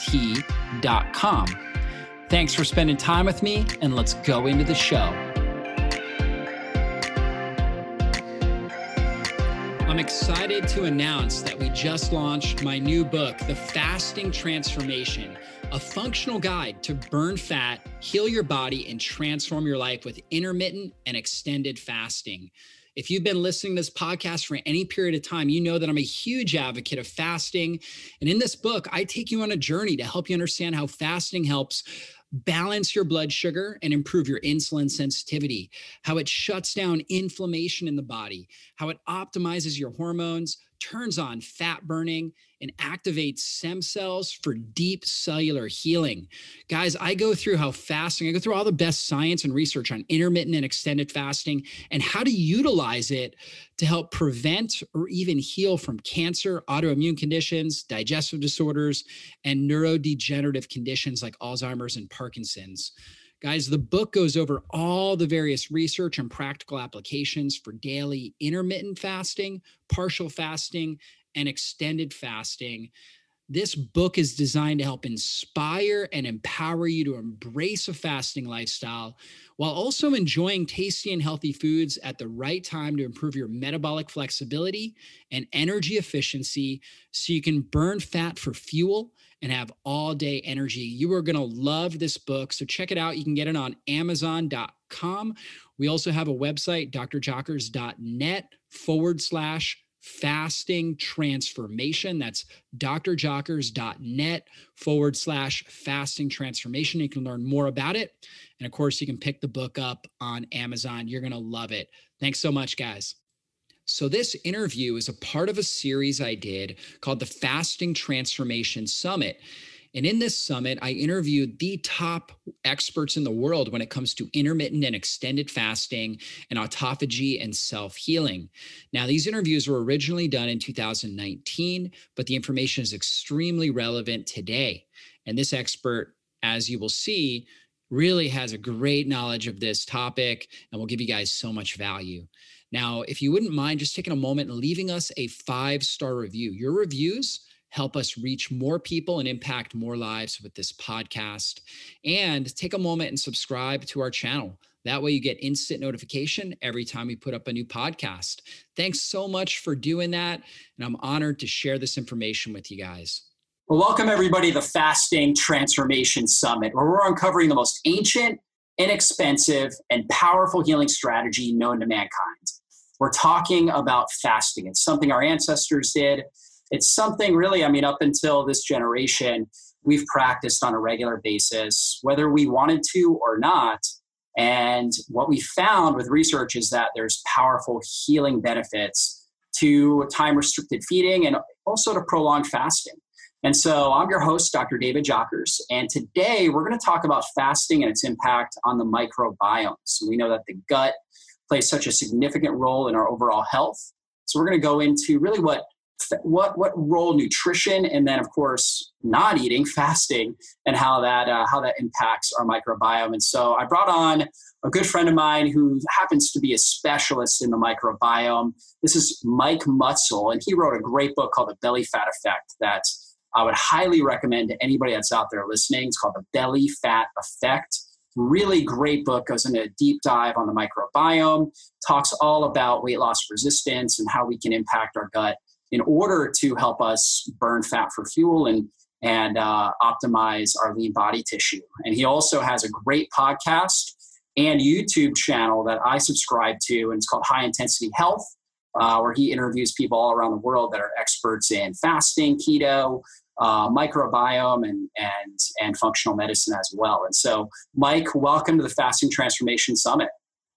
T.com. Thanks for spending time with me, and let's go into the show. I'm excited to announce that we just launched my new book, The Fasting Transformation, a functional guide to burn fat, heal your body, and transform your life with intermittent and extended fasting. If you've been listening to this podcast for any period of time, you know that I'm a huge advocate of fasting. And in this book, I take you on a journey to help you understand how fasting helps balance your blood sugar and improve your insulin sensitivity, how it shuts down inflammation in the body, how it optimizes your hormones, turns on fat burning, and activates stem cells for deep cellular healing. Guys, I go through how fasting, I go through all the best science and research on intermittent and extended fasting and how to utilize it to help prevent or even heal from cancer, autoimmune conditions, digestive disorders, and neurodegenerative conditions like Alzheimer's and Parkinson's. Guys, the book goes over all the various research and practical applications for daily intermittent fasting, partial fasting, and extended fasting. This book is designed to help inspire and empower you to embrace a fasting lifestyle while also enjoying tasty and healthy foods at the right time to improve your metabolic flexibility and energy efficiency so you can burn fat for fuel and have all day energy. You are going to love this book. So check it out. You can get it on Amazon.com. We also have a website, drjockers.net forward slash fasting transformation. That's drjockers.net forward slash fasting transformation. You can learn more about it. And of course, you can pick the book up on Amazon. You're going to love it. Thanks so much, guys. So, this interview is a part of a series I did called the Fasting Transformation Summit. And in this summit, I interviewed the top experts in the world when it comes to intermittent and extended fasting and autophagy and self healing. Now, these interviews were originally done in 2019, but the information is extremely relevant today. And this expert, as you will see, really has a great knowledge of this topic and will give you guys so much value. Now, if you wouldn't mind just taking a moment and leaving us a five star review, your reviews help us reach more people and impact more lives with this podcast. And take a moment and subscribe to our channel. That way, you get instant notification every time we put up a new podcast. Thanks so much for doing that. And I'm honored to share this information with you guys. Well, welcome everybody to the Fasting Transformation Summit, where we're uncovering the most ancient, inexpensive, and powerful healing strategy known to mankind. We're talking about fasting. It's something our ancestors did it's something really, I mean, up until this generation, we've practiced on a regular basis, whether we wanted to or not. And what we found with research is that there's powerful healing benefits to time restricted feeding and also to prolonged fasting. And so I'm your host, Dr. David Jockers, and today we're going to talk about fasting and its impact on the microbiome. So we know that the gut plays such a significant role in our overall health. So we're going to go into really what what what role nutrition and then of course not eating fasting and how that uh, how that impacts our microbiome. And so i brought on a good friend of mine who happens to be a specialist in the microbiome. This is mike mutzel and he wrote a great book called the belly fat effect that i would highly recommend to anybody that's out there listening. It's called the belly fat effect. Really great book goes into a deep dive on the microbiome talks all about weight loss resistance and how we can impact our gut in order to help us burn fat for fuel and and uh, optimize our lean body tissue. And he also has a great podcast and YouTube channel that I subscribe to, and it's called High Intensity Health, uh, where he interviews people all around the world that are experts in fasting, keto, uh, microbiome, and and and functional medicine as well. And so, Mike, welcome to the Fasting Transformation Summit.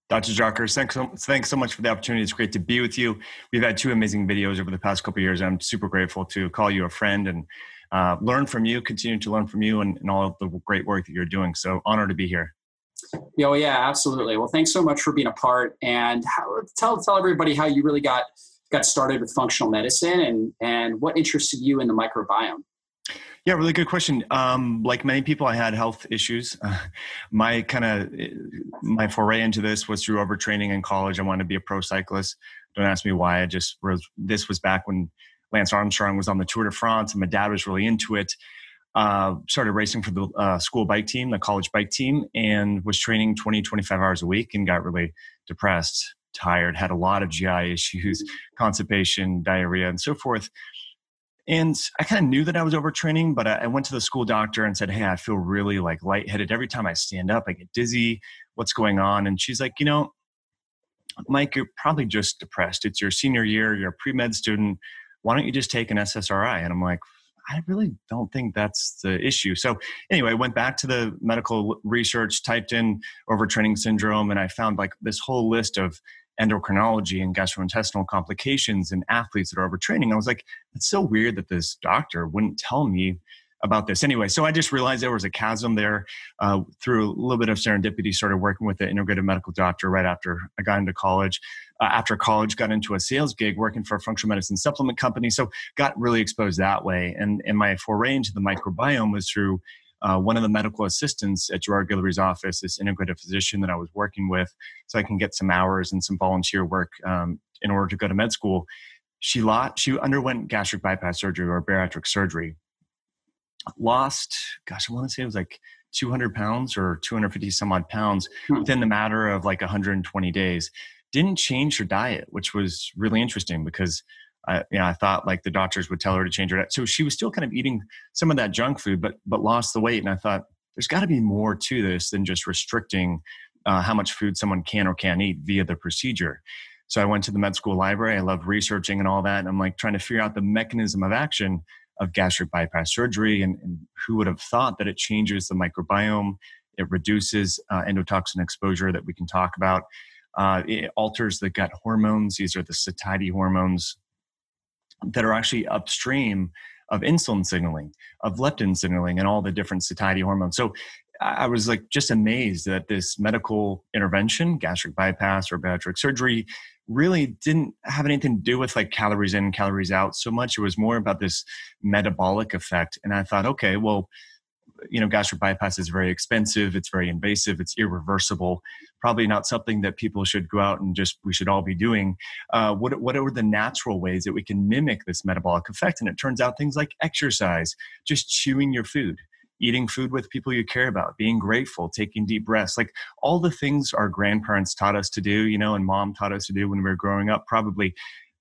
Dr. Jockers, thanks so, thanks so much for the opportunity. It's great to be with you. We've had two amazing videos over the past couple years. I'm super grateful to call you a friend and uh, learn from you, continue to learn from you, and, and all the great work that you're doing. So, honored to be here. Oh yeah, absolutely. Well, thanks so much for being a part, and how, tell tell everybody how you really got got started with functional medicine, and and what interested you in the microbiome. Yeah, really good question. Um, like many people, I had health issues. Uh, my kind of my foray into this was through overtraining in college. I wanted to be a pro cyclist. Don't ask me why. I just was. This was back when Lance Armstrong was on the Tour de France, and my dad was really into it uh, started racing for the uh, school bike team, the college bike team, and was training 20, 25 hours a week and got really depressed, tired, had a lot of GI issues, constipation, diarrhea, and so forth. And I kind of knew that I was overtraining, but I went to the school doctor and said, Hey, I feel really like lightheaded. Every time I stand up, I get dizzy. What's going on? And she's like, You know, Mike, you're probably just depressed. It's your senior year, you're a pre med student. Why don't you just take an SSRI? And I'm like, I really don't think that's the issue. So anyway, I went back to the medical research, typed in overtraining syndrome, and I found like this whole list of endocrinology and gastrointestinal complications in athletes that are overtraining. I was like, it's so weird that this doctor wouldn't tell me about this anyway. So I just realized there was a chasm there. Uh, through a little bit of serendipity, started working with an integrative medical doctor right after I got into college. Uh, after college, got into a sales gig working for a functional medicine supplement company. So got really exposed that way. And and my foray into the microbiome was through. Uh, one of the medical assistants at Gerard Guillory's office, this integrative physician that I was working with, so I can get some hours and some volunteer work um, in order to go to med school. She lost, she underwent gastric bypass surgery or bariatric surgery, lost, gosh, I want to say it was like 200 pounds or 250 some odd pounds hmm. within the matter of like 120 days. Didn't change her diet, which was really interesting because I, you know, I thought like the doctors would tell her to change her diet. So she was still kind of eating some of that junk food, but but lost the weight. And I thought there's got to be more to this than just restricting uh, how much food someone can or can't eat via the procedure. So I went to the med school library. I love researching and all that. And I'm like trying to figure out the mechanism of action of gastric bypass surgery. And, and, who would have thought that it changes the microbiome? It reduces uh, endotoxin exposure that we can talk about. Uh, it alters the gut hormones. These are the satiety hormones that are actually upstream of insulin signaling, of leptin signaling, and all the different satiety hormones. So I was like just amazed that this medical intervention, gastric bypass or bariatric surgery, really didn't have anything to do with like calories in, calories out so much. It was more about this metabolic effect. And I thought, okay, well, you know, gastric bypass is very expensive. It's very invasive. It's irreversible. Probably not something that people should go out and just we should all be doing. Uh, what what are the natural ways that we can mimic this metabolic effect? And it turns out things like exercise, just chewing your food, eating food with people you care about, being grateful, taking deep breaths, like all the things our grandparents taught us to do, you know, and mom taught us to do when we were growing up, probably,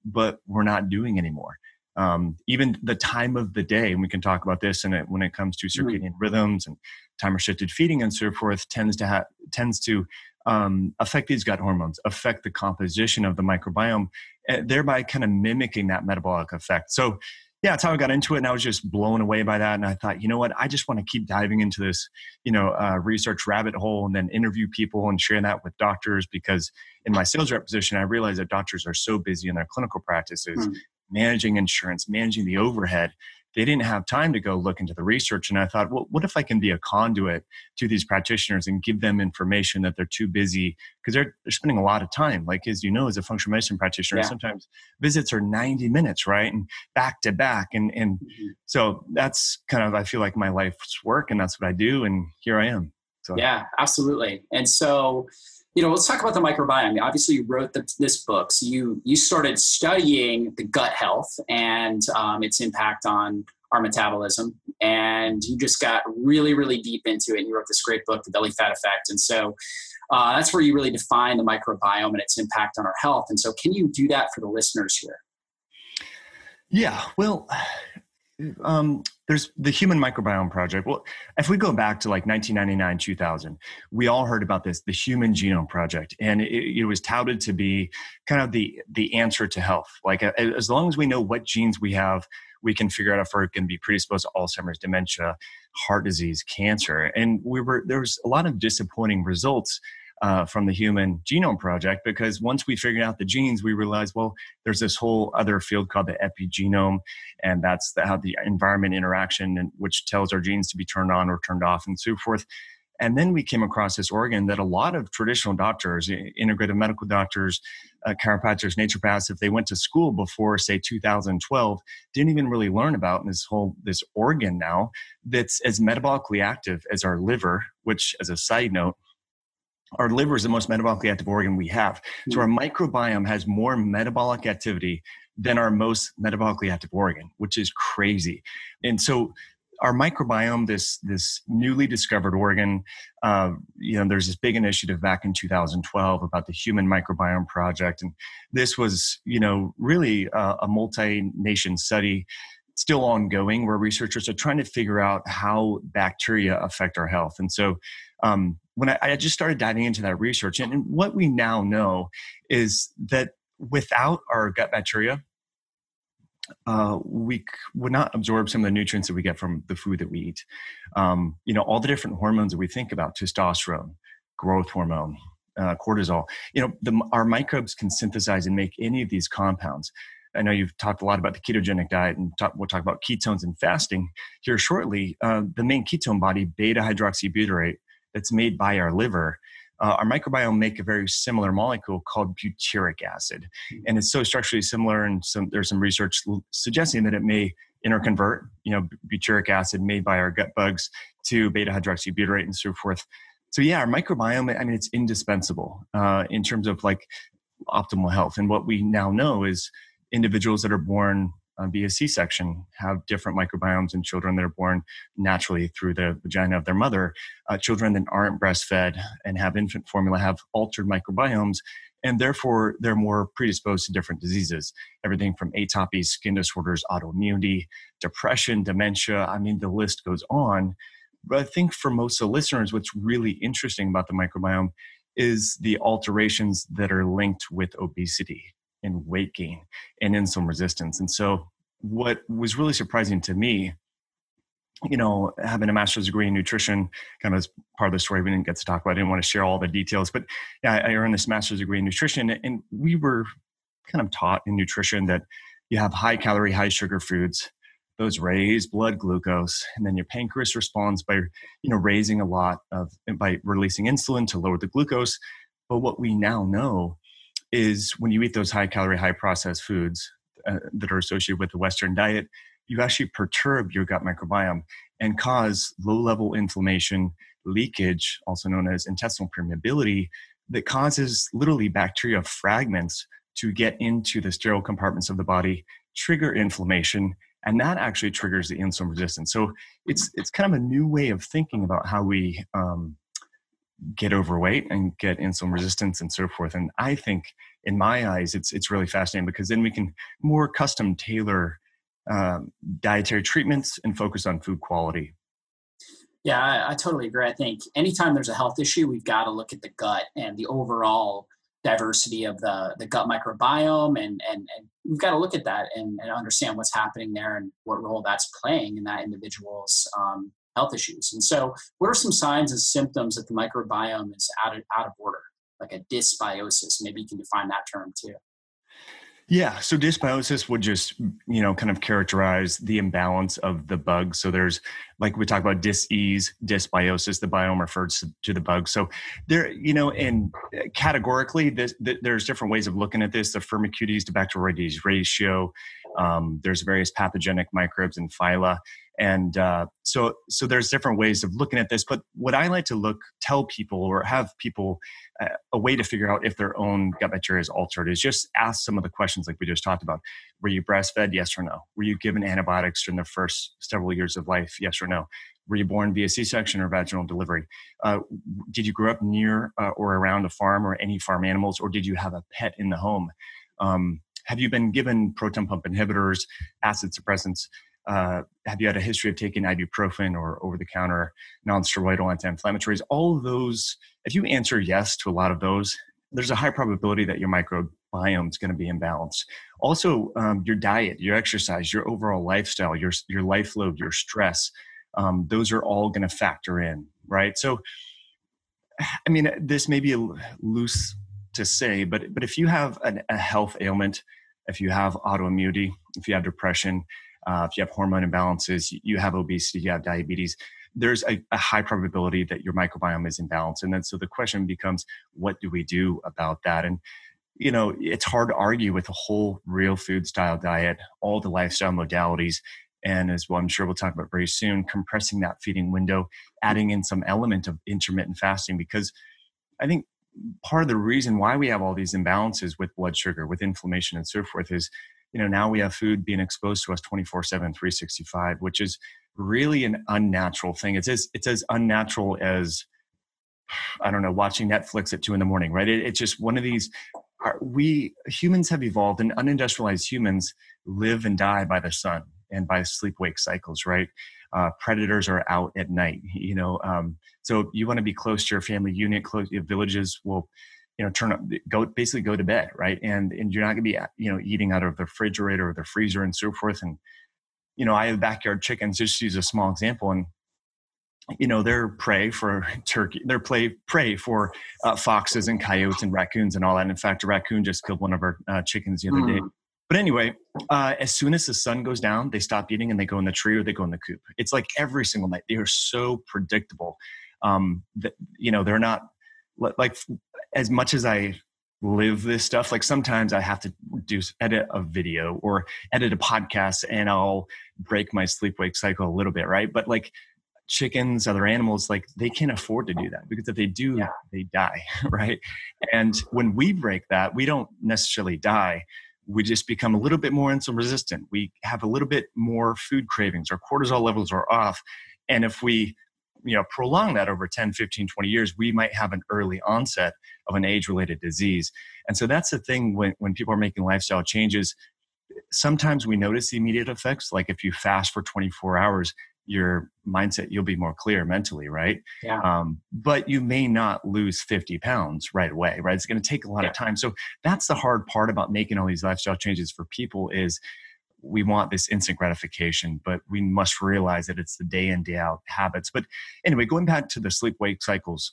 but we're not doing anymore. Um, even the time of the day, and we can talk about this, and when it comes to mm-hmm. circadian mm-hmm. rhythms and time restricted feeding and so forth, tends to have tends to um, affect these gut hormones, affect the composition of the microbiome, eh, thereby kind of mimicking that metabolic effect. So yeah, that's how I got into it, and I was just blown away by that. And I thought, you know what, I just want to keep diving into this, you know, uh, research rabbit hole, and then interview people and share that with doctors. Because in my sales rep position, I realized that doctors are so busy in their clinical practices, mm. Managing insurance, managing the overhead, they didn't have time to go look into the research. And I thought, well, what if I can be a conduit to these practitioners and give them information that they're too busy because they're, they're spending a lot of time. Like, as you know, as a functional medicine practitioner, yeah. sometimes visits are 90 minutes, right? And back to back. And, and mm-hmm. so that's kind of, I feel like my life's work and that's what I do. And here I am. So, yeah, absolutely. And so, you know, let's talk about the microbiome. Obviously, you wrote the, this book, so you you started studying the gut health and um, its impact on our metabolism, and you just got really, really deep into it. And you wrote this great book, The Belly Fat Effect, and so uh, that's where you really define the microbiome and its impact on our health. And so, can you do that for the listeners here? Yeah, well, um, there's the Human Microbiome Project. Well, if we go back to like 1999, 2000, we all heard about this, the Human Genome Project, and it, it was touted to be kind of the the answer to health. Like as long as we know what genes we have, we can figure out if we're going to be predisposed to Alzheimer's, dementia, heart disease, cancer. And we were there was a lot of disappointing results uh, from the Human Genome Project because once we figured out the genes, we realized, well, there's this whole other field called the epigenome, and that's the, how the environment interaction, and which tells our genes to be turned on or turned off, and so forth. And then we came across this organ that a lot of traditional doctors, integrative medical doctors, uh, chiropractors, naturopaths, if they went to school before, say, 2012, didn't even really learn about this whole this organ now that's as metabolically active as our liver. Which, as a side note, our liver is the most metabolically active organ we have. So our hmm. microbiome has more metabolic activity than our most metabolically active organ, which is crazy. And so our microbiome, this this newly discovered organ, uh, you know, there's this big initiative back in 2012 about the Human Microbiome Project, and this was, you know, really a, a multi-nation study still ongoing where researchers are trying to figure out how bacteria affect our health. And so um, when I, I, just started diving into that research, and, and what we now know is that without our gut bacteria, uh, we would not absorb some of the nutrients that we get from the food that we eat. Um, you know, all the different hormones that we think about testosterone, growth hormone, uh, cortisol. You know, the, our microbes can synthesize and make any of these compounds. I know you've talked a lot about the ketogenic diet, and talk, we'll talk about ketones and fasting here shortly. Uh, the main ketone body, beta hydroxybutyrate, that's made by our liver, uh, our microbiome make a very similar molecule called butyric acid, hmm. and it's so structurally similar. And some, there's some research suggesting that it may interconvert, you know, butyric acid made by our gut bugs to beta hydroxybutyrate and so forth. So yeah, our microbiome, I mean, it's indispensable uh, in terms of like optimal health. And what we now know is individuals that are born uh, via C-section have different microbiomes in children that are born naturally through the vagina of their mother. Uh, children that aren't breastfed and have infant formula have altered microbiomes, and therefore they're more predisposed to different diseases. Everything from atopy, skin disorders, autoimmunity, depression, dementia. I mean, the list goes on. But I think for most of the listeners, what's really interesting about the microbiome is the alterations that are linked with obesity and weight gain and insulin resistance. And so, what was really surprising to me, you know, having a master's degree in nutrition, kind of as part of the story we didn't get to talk about, I didn't want to share all the details, but yeah, I earned this master's degree in nutrition, and we were kind of taught in nutrition that you have high calorie, high sugar foods. Those raise blood glucose, and then your pancreas responds by, you know, raising a lot of by releasing insulin to lower the glucose. But what we now know is when you eat those high calorie, high processed foods uh, that are associated with the Western diet, you actually perturb your gut microbiome and cause low level inflammation, leakage, also known as intestinal permeability, that causes literally bacteria fragments to get into the sterile compartments of the body, trigger inflammation, and that actually triggers the insulin resistance. So it's it's kind of a new way of thinking about how we um, get overweight and get insulin resistance and so forth. And I think, in my eyes, it's it's really fascinating because then we can more custom tailor um, dietary treatments and focus on food quality. Yeah, I, I, totally agree. I think anytime there's a health issue, we've got to look at the gut and the overall diversity of the, the gut microbiome and, and, and we've got to look at that and, and understand what's happening there and what role that's playing in that individual's um, health issues. And so, what are some signs and symptoms that the microbiome is out of, out of order, like a dysbiosis? Maybe you can define that term too. Yeah, so dysbiosis would just, you know, kind of characterize the imbalance of the bug. So there's, like we talk about dis-ease, dysbiosis, the biome refers to the bug. So there, you know, and categorically, this, there's different ways of looking at this. The Firmicutes to Bacteroides ratio. Um, there's various pathogenic microbes and phyla and uh, so so there's different ways of looking at this but what i like to look tell people or have people uh, a way to figure out if their own gut bacteria is altered is just ask some of the questions like we just talked about. Were you breastfed? Yes or no. Were you given antibiotics during the first several years of life? Yes or no. Were you born via c-section or vaginal delivery? Uh, did you grow up near uh, or around a farm or any farm animals or did you have a pet in the home? Um, have you been given proton pump inhibitors acid suppressants uh, have you had a history of taking ibuprofen or over-the-counter non-steroidal anti-inflammatories? All of those, if you answer yes to a lot of those, there's a high probability that your microbiome is going to be imbalanced. Also, um, your diet, your exercise, your overall lifestyle, your your life load, your stress, um, those are all going to factor in, right? So, I mean, this may be loose to say, but but if you have an, a health ailment, if you have autoimmunity, if you have depression, uh, if you have hormone imbalances, you have obesity, you have diabetes, there's a, a, high probability that your microbiome is imbalanced. And then so the question becomes, what do we do about that? And you know, it's hard to argue with a whole real food style diet, all the lifestyle modalities, and as well, I'm sure we'll talk about very soon, compressing that feeding window, adding in some element of intermittent fasting, because I think part of the reason why we have all these imbalances with blood sugar, with inflammation, and so forth is, you know, now we have food being exposed to us 24 7, 365, which is really an unnatural thing. It's as, it's as unnatural as, I don't know, watching Netflix at two in the morning, right? It, it's just one of these. We humans have evolved, and unindustrialized humans live and die by the sun and by sleep wake cycles, right? Uh, predators are out at night, you know. Um, so you want to be close to your family unit, close your villages will, you know, turn up, go basically go to bed, right? And and you're not going to be, you know, eating out of the refrigerator or the freezer and so forth. And you know, I have backyard chickens. Just use a small example, and you know they're prey for turkey. They're prey prey for uh, foxes and coyotes and raccoons and all that. And in fact, a raccoon just killed one of our uh, chickens the other mm. day. But anyway, uh, as soon as the sun goes down, they stop eating and they go in the tree or they go in the coop. It's like every single night. They are so predictable um, that you know they're not like as much as I live this stuff. Like sometimes I have to do edit a video or edit a podcast, and I'll break my sleep wake cycle a little bit, right? But like chickens, other animals, like they can't afford to do that because if they do, yeah. they die, right? And when we break that, we don't necessarily die we just become a little bit more insulin resistant. We have a little bit more food cravings. Our cortisol levels are off. And if we you know prolong that over 10 15 20 years we might have an early onset of an age related disease. And so that's the thing when, when people are making lifestyle changes sometimes we notice the immediate effects. Like if you fast for 24 hours your mindset you'll be more clear mentally right? Yeah. Um, but you may not lose 50 pounds right away right? It's going to take a lot yeah. of time. So that's the hard part about making all these lifestyle changes for people is we want this instant gratification but we must realize that it's the day in day out habits but anyway going back to the sleep wake cycles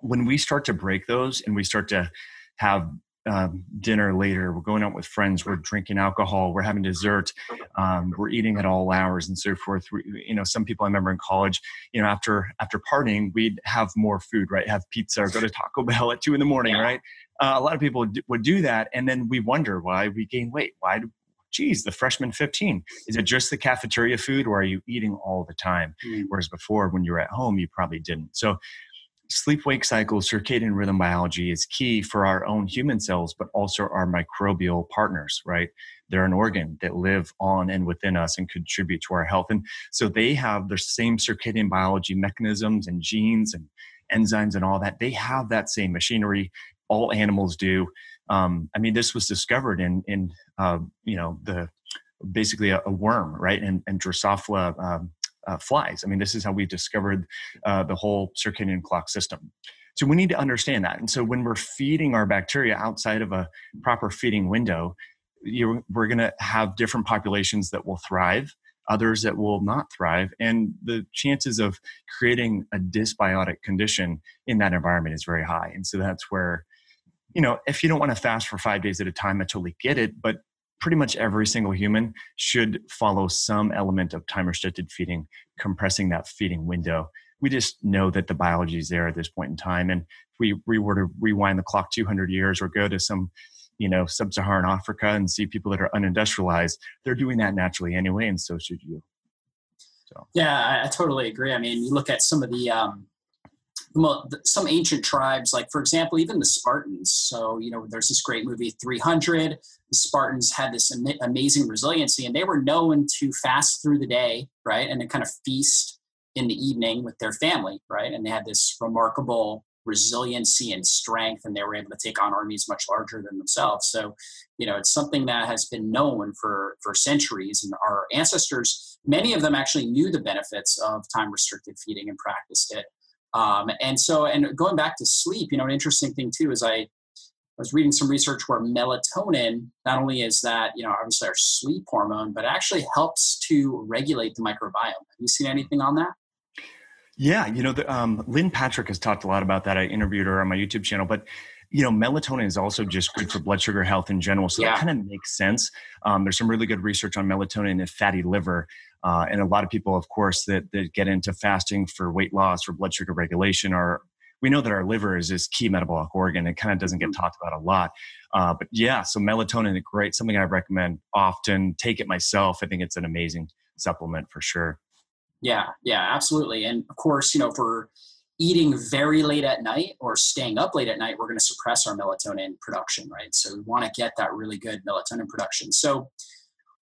when we start to break those and we start to have um, dinner later. We're going out with friends. We're drinking alcohol. We're having dessert. Um, we're eating at all hours and so forth. We, you know, some people I remember in college, you know, after after partying, we'd have more food, right? Have pizza or go to Taco Bell at two in the morning, yeah. right? Uh, a lot of people would do that, and then we wonder why we gain weight. Why do geez, the freshman 15. Is it just the cafeteria food or are you eating all the time? Mm. Whereas before, when you were at home, you probably didn't. So sleep wake cycle, circadian rhythm biology is key for our own human cells, but also our microbial partners, right? They're an organ that live on and within us and contribute to our health. And so they have the same circadian biology mechanisms and genes and enzymes and all that. They have that same machinery. All animals do. Um, I mean, this was discovered in, in uh, you know, the basically a, a worm, right? And, and Drosophila um, uh, flies. I mean, this is how we discovered uh, the whole circadian clock system. So we need to understand that. And so when we're feeding our bacteria outside of a proper feeding window, you, we're going to have different populations that will thrive, others that will not thrive, and the chances of creating a dysbiotic condition in that environment is very high. And so that's where, you know, if you don't want to fast for five days at a time, I totally get it. But pretty much every single human should follow some element of time restricted feeding, compressing that feeding window. We just know that the biology is there at this point in time. And if we, we were to rewind the clock 200 years or go to some, you know, sub-Saharan Africa and see people that are unindustrialized, they're doing that naturally anyway, and so should you. So. Yeah, I, I totally agree. I mean, you look at some of the um, some ancient tribes, like for example, even the Spartans. So, you know, there's this great movie 300. The Spartans had this am- amazing resiliency and they were known to fast through the day, right? And then kind of feast in the evening with their family, right? And they had this remarkable resiliency and strength, and they were able to take on armies much larger than themselves. So, you know, it's something that has been known for for centuries, and our ancestors, many of them actually knew the benefits of time restricted feeding and practiced it. Um, and so, and going back to sleep, you know, an interesting thing too is I was reading some research where melatonin not only is that you know obviously our sleep hormone, but actually helps to regulate the microbiome. Have you seen anything on that? Yeah, you know, the, um, Lyn Patrick has talked a lot about that. I interviewed her on my YouTube channel, but you know, melatonin is also just good for blood sugar health in general. So yeah. that kind of makes sense. Um, there's some really good research on melatonin and fatty liver. Uh, and a lot of people, of course, that, that get into fasting for weight loss or blood sugar regulation are we know that our liver is this key metabolic organ. It kind of doesn't get mm-hmm. talked about a lot. Uh, but yeah, so melatonin is great. Something I recommend often. Take it myself. I think it's an amazing supplement for sure. Yeah, yeah, absolutely. And of course, you know, for eating very late at night or staying up late at night, we're going to suppress our melatonin production, right? So we want to get that really good melatonin production. So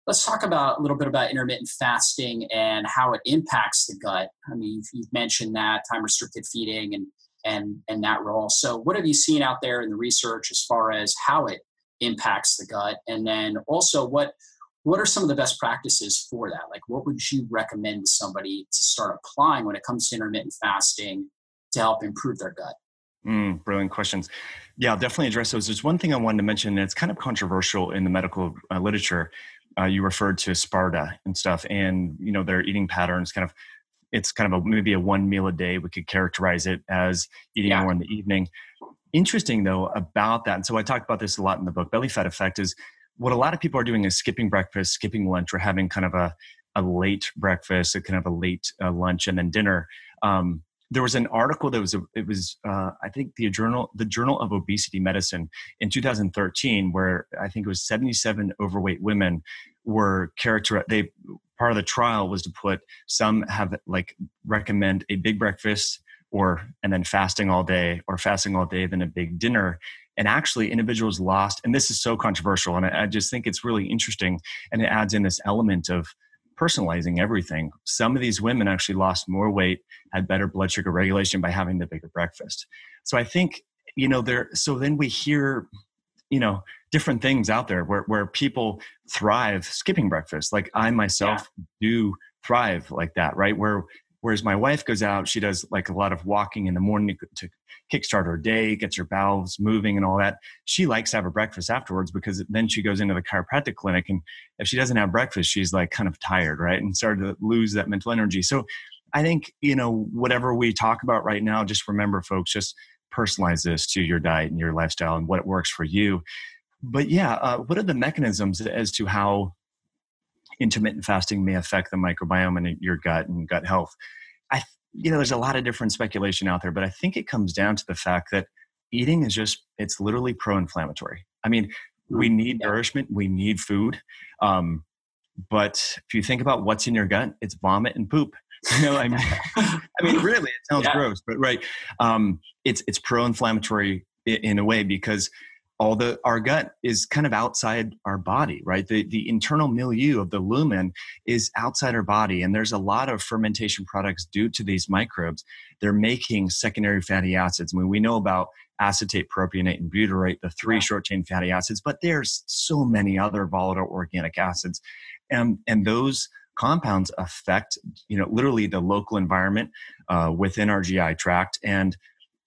let's talk about a little bit about intermittent fasting and how it impacts the gut. I mean, you've, you've mentioned that time restricted feeding and and and that role. So, what have you seen out there in the research as far as how it impacts the gut, and then also what what are some of the best practices for that? Like, what would you recommend to somebody to start applying when it comes to intermittent fasting to help improve their gut? Mm, brilliant questions. Yeah, I'll definitely address those. There's one thing I wanted to mention, and it's kind of controversial in the medical uh, literature. Uh, you referred to Sparta and stuff, and you know their eating patterns kind of it's kind of a maybe a one meal a day. We could characterize it as eating yeah. more in the evening. Interesting though about that, and so I talked about this a lot in the book. Belly fat effect is what a lot of people are doing is skipping breakfast, skipping lunch, or having kind of a a late breakfast, a kind of a late uh, lunch, and then dinner. Um, there was an article that was it was uh, I think the journal the Journal of Obesity Medicine in 2013 where I think it was 77 overweight women were character they part of the trial was to put some have like recommend a big breakfast or and then fasting all day or fasting all day then a big dinner. And actually individuals lost and this is so controversial and I, I just think it's really interesting and it adds in this element of personalizing everything. Some of these women actually lost more weight had better blood sugar regulation by having the bigger breakfast. So i think you know there so then we hear you know different things out there where, where people thrive skipping breakfast. Like i myself yeah. do thrive like that right? Where whereas my wife goes out she does like a lot of walking in the morning to kickstart her day gets her bowels moving and all that she likes to have a breakfast afterwards because then she goes into the chiropractic clinic and if she doesn't have breakfast she's like kind of tired right and started to lose that mental energy so i think you know whatever we talk about right now just remember folks just personalize this to your diet and your lifestyle and what works for you. But yeah, uh, what are the mechanisms as to how intermittent fasting may affect the microbiome and your gut and gut health? I, you know, there's a lot of different speculation out there, but I think it comes down to the fact that eating is just, it's literally pro inflammatory. I mean, we mm, need nourishment, we need food. Um, but if you think about what's in your gut, it's vomit and poop. You know, I mean, I mean, really, it sounds yeah. gross, but right, um, it's it's pro-inflammatory in a way because all the our gut is kind of outside our body right? The the internal milieu of the lumen is outside our body and there's a lot of fermentation products due to these microbes. They're making secondary fatty acids. I mean, we know about acetate propionate and butyrate the three short chain fatty acids but there's so many other volatile organic acids. And and those compounds affect you know literally the local environment uh, within our gi tract and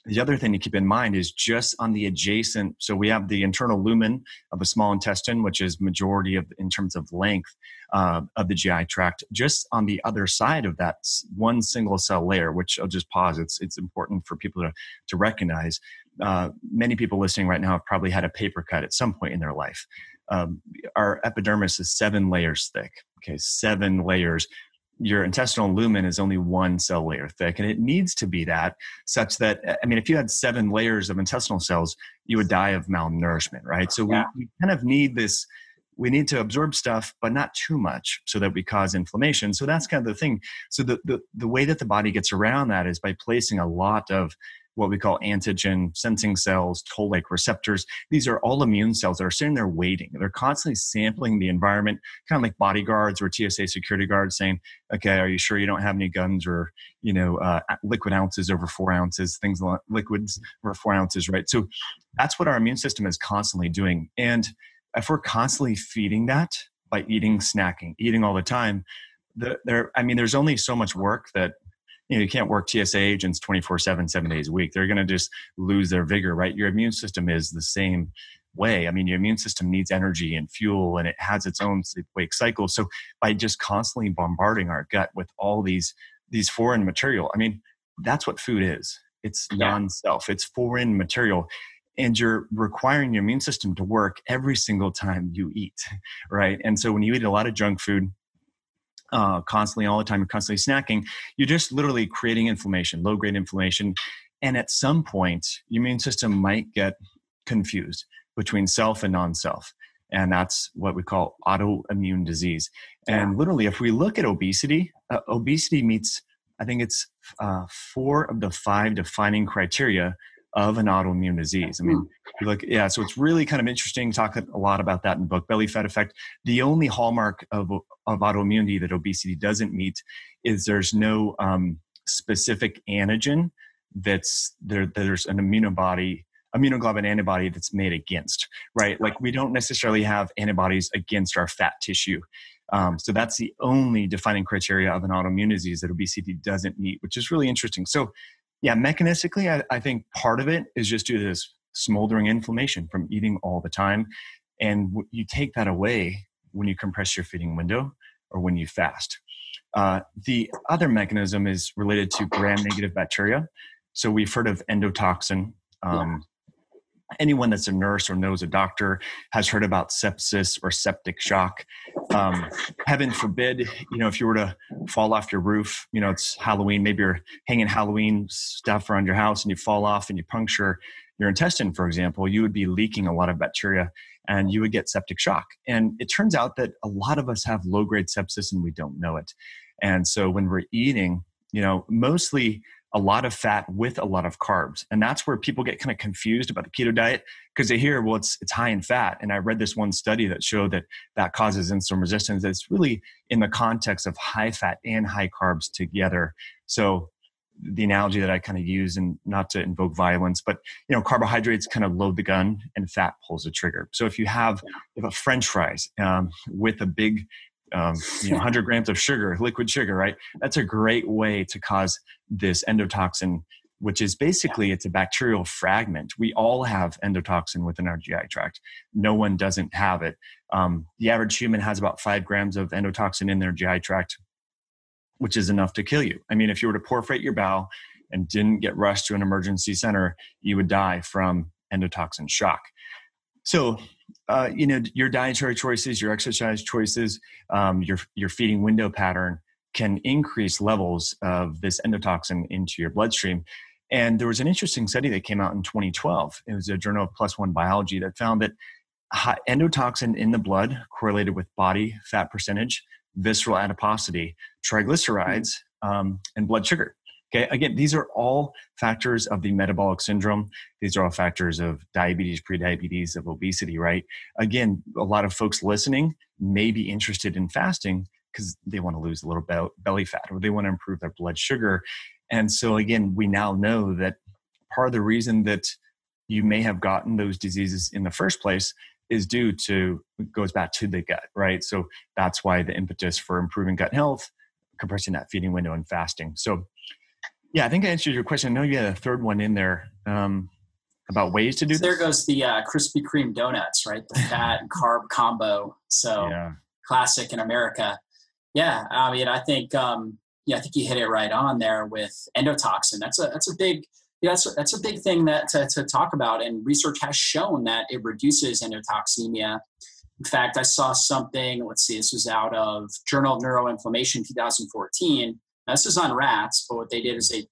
the other thing to keep in mind is just on the adjacent so we have the internal lumen of the small intestine which is majority of in terms of length uh, of the gi tract. Just on the other side of that one single cell layer which i'll just pause it's it's important for people to to recognize uh, many people listening right now have probably had a paper cut at some point in their life. Um, our epidermis is seven layers thick okay? Seven layers your intestinal lumen is only one cell layer thick and it needs to be that such that i mean if you had seven layers of intestinal cells you would die of malnourishment right? So yeah. we, we kind of need this we need to absorb stuff but not too much so that we cause inflammation. So that's kind of the thing. So the, the, the way that the body gets around that is by placing a lot of what we call antigen sensing cells, toll like receptors. These are all immune cells that are sitting there waiting. They're constantly sampling the environment, kind of like bodyguards or TSA security guards saying, okay, are you sure you don't have any guns or, you know, uh, liquid ounces over four ounces, things like liquids over four ounces, right? So that's what our immune system is constantly doing. And if we're constantly feeding that by eating, snacking, eating all the time, the, there, I mean, there's only so much work that you know you can't work tsa agents 24 7 seven days a week. They're going to just lose their vigor right? Your immune system is the same way. I mean your immune system needs energy and fuel and it has its own sleep wake cycle. So by just constantly bombarding our gut with all these these foreign material i mean that's what food is. It's yeah. non-self. It's foreign material. And you're requiring your immune system to work every single time you eat right? And so when you eat a lot of junk food uh, constantly all the time, you're constantly snacking, you're just literally creating inflammation, low grade inflammation. And at some point, your immune system might get confused between self and non self. And that's what we call autoimmune disease. And literally, if we look at obesity, uh, obesity meets, I think it's uh, four of the five defining criteria of an autoimmune disease. I mean, you look, yeah, so it's really kind of interesting. Talk a lot about that in the book, Belly Fat Effect. The only hallmark of, of autoimmunity that obesity doesn't meet is there's no um, specific antigen that's there, there's an immunobody immunoglobulin antibody that's made against, right? Like we don't necessarily have antibodies against our fat tissue. Um, so that's the only defining criteria of an autoimmune disease that obesity doesn't meet, which is really interesting. So yeah, mechanistically, I, I think part of it is just due to this smoldering inflammation from eating all the time. And w- you take that away when you compress your feeding window or when you fast. Uh, the other mechanism is related to gram negative bacteria. So we've heard of endotoxin. Um, anyone that's a nurse or knows a doctor has heard about sepsis or septic shock. Um, heaven forbid, you know, if you were to fall off your roof, you know, it's Halloween, maybe you're hanging Halloween stuff around your house and you fall off and you puncture your intestine, for example, you would be leaking a lot of bacteria and you would get septic shock. And it turns out that a lot of us have low grade sepsis and we don't know it. And so when we're eating, you know, mostly a lot of fat with a lot of carbs. And that's where people get kind of confused about the keto diet because they hear, well, it's, it's high in fat. And I read this one study that showed that that causes insulin resistance. It's really in the context of high fat and high carbs together. So the analogy that I kind of use and not to invoke violence, but you know, carbohydrates kind of load the gun and fat pulls the trigger. So if you have, if a French fries um, with a big um, you know, 100 grams of sugar, liquid sugar, right? That's a great way to cause this endotoxin, which is basically it's a bacterial fragment. We all have endotoxin within our GI tract. No one doesn't have it. Um, the average human has about five grams of endotoxin in their GI tract, which is enough to kill you. I mean, if you were to perforate your bowel and didn't get rushed to an emergency center, you would die from endotoxin shock. So, uh, you know, your dietary choices, your exercise choices, um, your your feeding window pattern can increase levels of this endotoxin into your bloodstream. And there was an interesting study that came out in 2012. It was a journal of One Biology that found that endotoxin in the blood correlated with body fat percentage, visceral adiposity, triglycerides, um, and blood sugar. Okay, again, these are all factors of the metabolic syndrome. These are all factors of diabetes, prediabetes, of obesity, right? Again, a lot of folks listening may be interested in fasting because they want to lose a little be- belly fat or they want to improve their blood sugar. And so, again, we now know that part of the reason that you may have gotten those diseases in the first place is due to goes back to the gut, right? So that's why the impetus for improving gut health, compressing that feeding window, and fasting. So yeah, I think I answered your question. I know you had a third one in there um, about ways to do so There goes the uh, Krispy Kreme donuts, right? The fat and carb combo. So yeah. classic in America. Yeah, I mean, I think um, yeah, I think you hit it right on there with endotoxin. That's a that's a big yeah, that's that's a big thing that to, to talk about, and research has shown that it reduces endotoxemia. In fact, I saw something. Let's see, this was out of Journal of Neuroinflammation, 2014 this is on rats, but what they did is they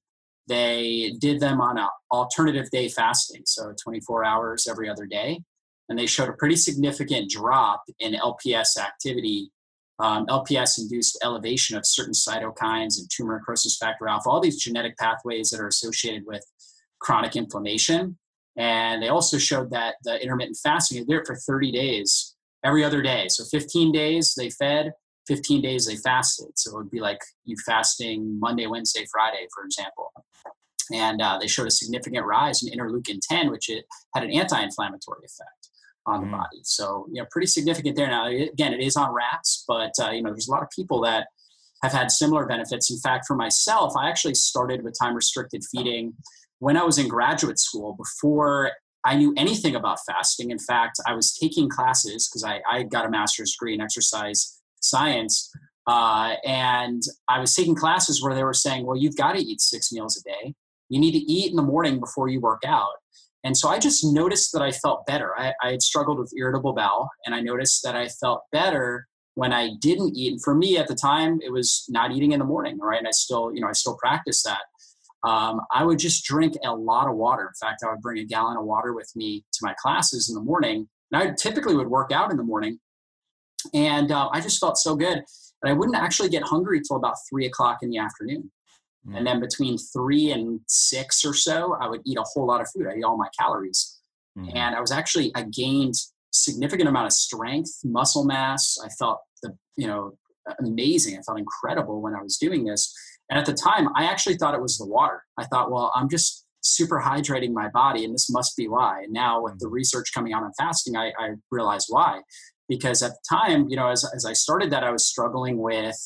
they did them on an alternative day fasting, so 24 hours every other day, and they showed a pretty significant drop in LPS activity. Um, LPS induced elevation of certain cytokines and tumor necrosis factor alpha, all these genetic pathways that are associated with chronic inflammation. And they also showed that the intermittent fasting, they did it for 30 days, every other day. So 15 days they fed, 15 days they fasted. So it would be like you fasting Monday, Wednesday, Friday, for example. And uh, they showed a significant rise in interleukin 10, which it had an anti-inflammatory effect on the mm. body. So you know, pretty significant there. Now, again, it is on rats, but uh, you know, there's a lot of people that have had similar benefits. In fact, for myself, I actually started with time-restricted feeding when I was in graduate school before I knew anything about fasting. In fact, I was taking classes because I, I got a master's degree in exercise science. Uh, and I was taking classes where they were saying, well, you've got to eat six meals a day. You need to eat in the morning before you work out. And so I just noticed that I felt better. I, I had struggled with irritable bowel, and I noticed that I felt better when I didn't eat. And for me at the time, it was not eating in the morning, right? And I still, you know, I still practice that. Um, I would just drink a lot of water. In fact, I would bring a gallon of water with me to my classes in the morning. And I typically would work out in the morning. And uh, I just felt so good. But I wouldn't actually get hungry till about three o'clock in the afternoon. Mm. And then between three and six or so, I would eat a whole lot of food. I eat all my calories. Mm. And I was actually, I gained significant amount of strength, muscle mass. I felt the, you know, amazing. I felt incredible when I was doing this. And at the time, I actually thought it was the water. I thought, well, I'm just super hydrating my body, and this must be why. And now, with the research coming out on fasting, I, I realized why. Because at the time, you know, as, as I started that, I was struggling with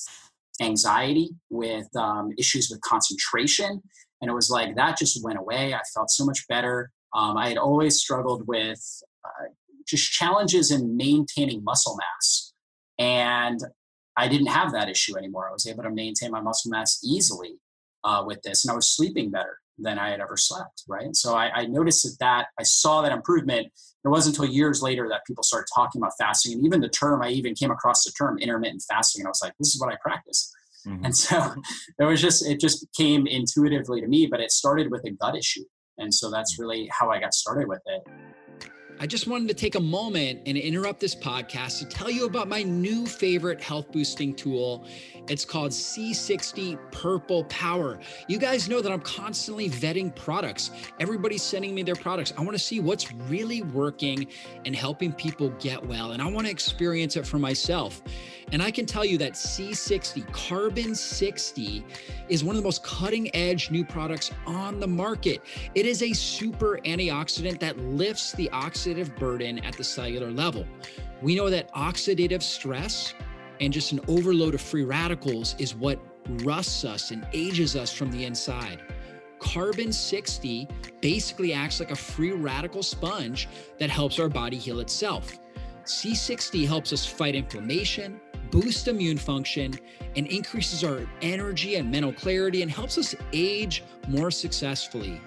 anxiety, with um, issues with concentration. And it was like that just went away. I felt so much better. Um, I had always struggled with uh, just challenges in maintaining muscle mass. And I didn't have that issue anymore. I was able to maintain my muscle mass easily uh, with this, and I was sleeping better than I had ever slept. Right, so I, I noticed that, that I saw that improvement. It wasn't until years later that people started talking about fasting, and even the term I even came across the term intermittent fasting, and I was like, this is what I practice. Mm-hmm. And so it was just it just came intuitively to me, but it started with a gut issue, and so that's mm. really how I got started with it. I just wanted to take a moment and interrupt this podcast to tell you about my new favorite health boosting tool. It's called C60 Purple Power. You guys know that I'm constantly vetting products. Everybody's sending me their products. I want to see what's really working and helping people get well. And I want to experience it for myself. And I can tell you that C60, Carbon 60, is one of the most cutting edge new products on the market. It is a super antioxidant that lifts the oxidative burden at the cellular level. We know that oxidative stress and just an overload of free radicals is what rusts us and ages us from the inside. Carbon 60 basically acts like a free radical sponge that helps our body heal itself. C60 helps us fight inflammation, boosts immune function, and increases our energy and mental clarity and helps us age more successfully.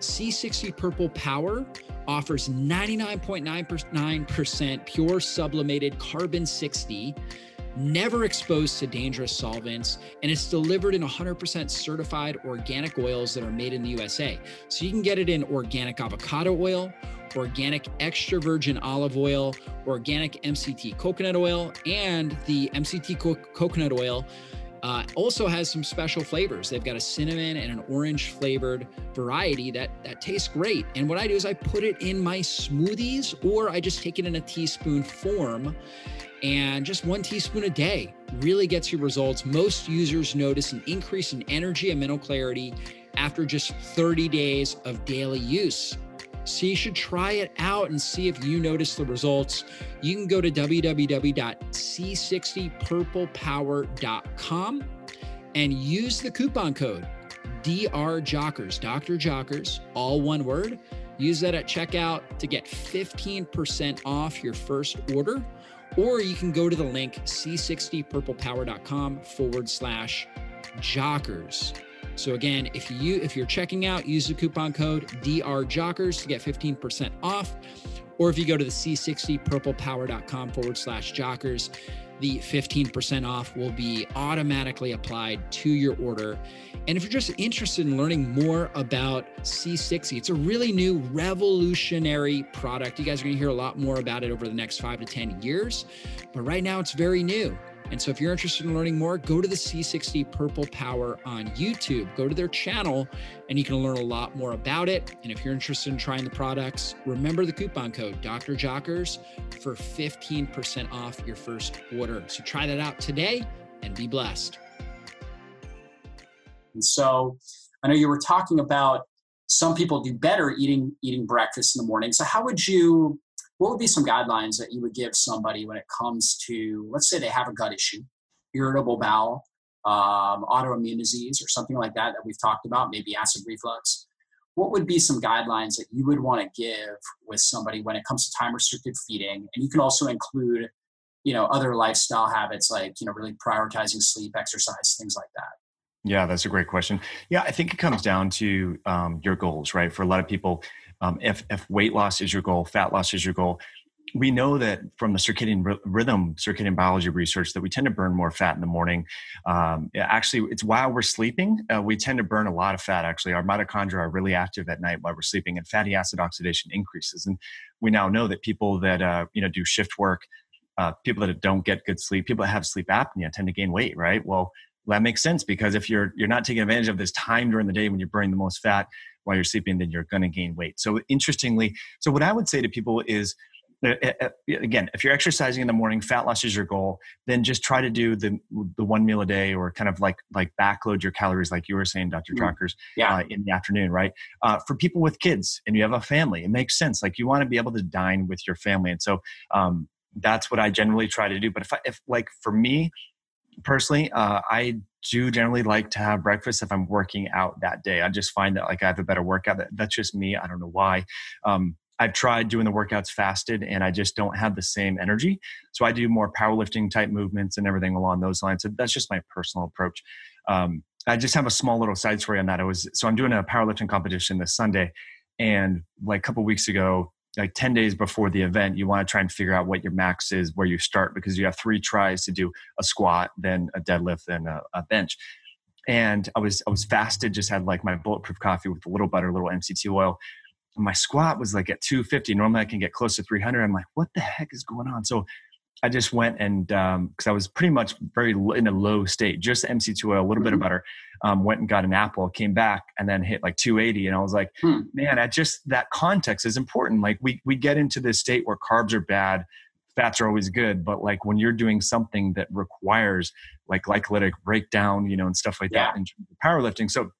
C60 Purple Power offers 99.99% pure sublimated carbon 60 never exposed to dangerous solvents, and it's delivered in 100% certified organic oils that are made in the USA. So you can get it in organic avocado oil, organic extra virgin olive oil, organic MCT coconut oil, and the MCT co- coconut oil. Uh, also has some special flavors. They've got a cinnamon and an orange flavored variety that that tastes great. And what I do is I put it in my smoothies, or I just take it in a teaspoon form and just one teaspoon a day really gets you results. Most users notice an increase in energy and mental clarity after just 30 days of daily use. So you should try it out and see if you notice the results. You can go to www.c60purplepower.com and use the coupon code DRJockers, Dr. Jockers, all one word. Use that at checkout to get 15% off your first order or you can go to the link c60purplepower.com forward slash jockers. So again, if you if you're checking out, use the coupon code DRJockers to get 15% off. Or if you go to the c60purplepower.com forward slash jockers, the 15% off will be automatically applied to your order. And if you're just interested in learning more about C60, it's a really new revolutionary product. You guys are going to hear a lot more about it over the next five to 10 years, but right now it's very new. And so if you're interested in learning more, go to the C60 Purple Power on YouTube. Go to their channel and you can learn a lot more about it. And if you're interested in trying the products, remember the coupon code Dr. Jockers for 15% off your first order. So try that out today and be blessed. And so I know you were talking about some people do better eating eating breakfast in the morning. So how would you what would be some guidelines that you would give somebody when it comes to let's say they have a gut issue irritable bowel um, autoimmune disease or something like that that we've talked about maybe acid reflux? What would be some guidelines that you would want to give with somebody when it comes to time restricted feeding? And you can also include you know other lifestyle habits like you know really prioritizing sleep exercise things like that. Yeah that's a great question. Yeah i think it comes down to um, your goals right? For a lot of people um, if, if weight loss is your goal, fat loss is your goal, we know that from the circadian rhythm, circadian biology research, that we tend to burn more fat in the morning. Um, actually, it's while we're sleeping, uh, we tend to burn a lot of fat. Actually, our mitochondria are really active at night while we're sleeping, and fatty acid oxidation increases. And we now know that people that uh, you know do shift work, uh, people that don't get good sleep, people that have sleep apnea tend to gain weight. Right? Well, that makes sense because if you're you're not taking advantage of this time during the day when you're burning the most fat, while you're sleeping, then you're going to gain weight. So interestingly, so what I would say to people is, uh, uh, uh, again, if you're exercising in the morning, fat loss is your goal, then just try to do the the one meal a day, or kind of like like backload your calories, like you were saying, Dr. Mm-hmm. yeah. Uh, in the afternoon, right? Uh, for people with kids and you have a family, it makes sense. Like you want to be able to dine with your family, and so um, that's what I generally try to do. But if I, if like for me personally, uh, I do generally like to have breakfast if I'm working out that day. I just find that like I have a better workout. That, that's just me. I don't know why. Um, I've tried doing the workouts fasted and I just don't have the same energy. So I do more powerlifting type movements and everything along those lines. So that's just my personal approach. Um, I just have a small little side story on that. I was so I'm doing a powerlifting competition this Sunday, and like a couple weeks ago, like 10 days before the event, you want to try and figure out what your max is, where you start, because you have three tries to do a squat, then a deadlift, then a, a bench. And I was I was fasted, just had like my bulletproof coffee with a little butter, a little MCT oil. And my squat was like at 250. Normally I can get close to 300. I'm like, what the heck is going on? So I just went and because um, I was pretty much very in a low state, just MCT oil, a little mm-hmm. bit of butter. Um, went and got an apple, came back, and then hit like 280, and I was like, hmm. man, I just that context is important. Like we we get into this state where carbs are bad, fats are always good, but like when you're doing something that requires like glycolytic breakdown, you know, and stuff like yeah. that in powerlifting. So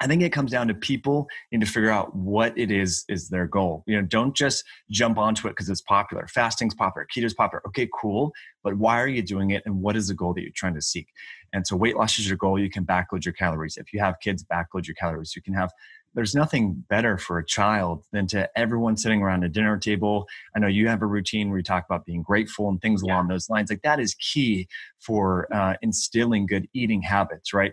I think it comes down to people need to figure out what it is is their goal. You know, don't just jump onto it because it's popular. Fasting's popular, keto's popular. Okay, cool. But why are you doing it and what is the goal that you're trying to seek? And so weight loss is your goal. You can backload your calories. If you have kids, backload your calories. You can have there's nothing better for a child than to everyone sitting around a dinner table. I know you have a routine where you talk about being grateful and things yeah. along those lines. Like that is key for uh, instilling good eating habits, right?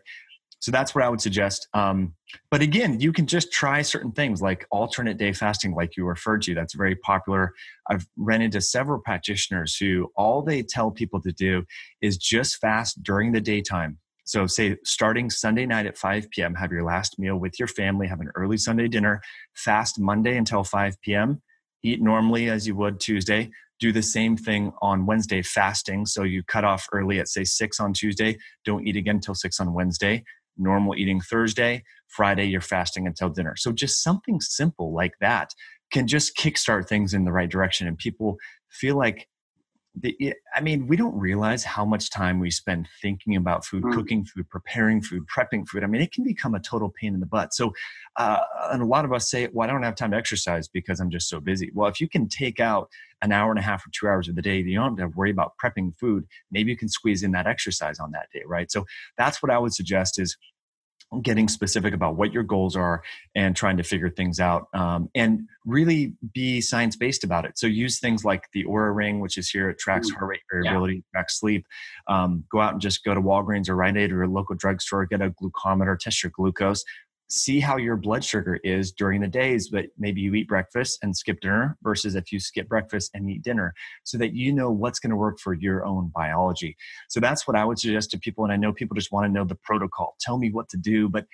So that's what I would suggest. Um, but again, you can just try certain things like alternate day fasting, like you referred to. That's very popular. I've run into several practitioners who all they tell people to do is just fast during the daytime. So, say starting Sunday night at 5 p.m., have your last meal with your family, have an early Sunday dinner, fast Monday until 5 p.m., eat normally as you would Tuesday, do the same thing on Wednesday, fasting. So you cut off early at say six on Tuesday, don't eat again until six on Wednesday normal eating Thursday, Friday you're fasting until dinner. So just something simple like that can just kickstart things in the right direction and people feel like the, I mean, we don't realize how much time we spend thinking about food, mm. cooking food, preparing food, prepping food. I mean, it can become a total pain in the butt. So, uh, and a lot of us say, well, I don't have time to exercise because I'm just so busy. Well, if you can take out an hour and a half or two hours of the day, you don't have to worry about prepping food. Maybe you can squeeze in that exercise on that day, right? So that's what I would suggest is getting specific about what your goals are and trying to figure things out um, and really be science based about it. So use things like the Oura ring which is here it tracks heart rate variability yeah. tracks sleep. Um, go out and just go to walgreens or rite aid or a local drugstore get a glucometer test your glucose see how your blood sugar is during the days but maybe you eat breakfast and skip dinner versus if you skip breakfast and eat dinner so that you know what's going to work for your own biology. So that's what i would suggest to people and i know people just want to know the protocol. Tell me what to do but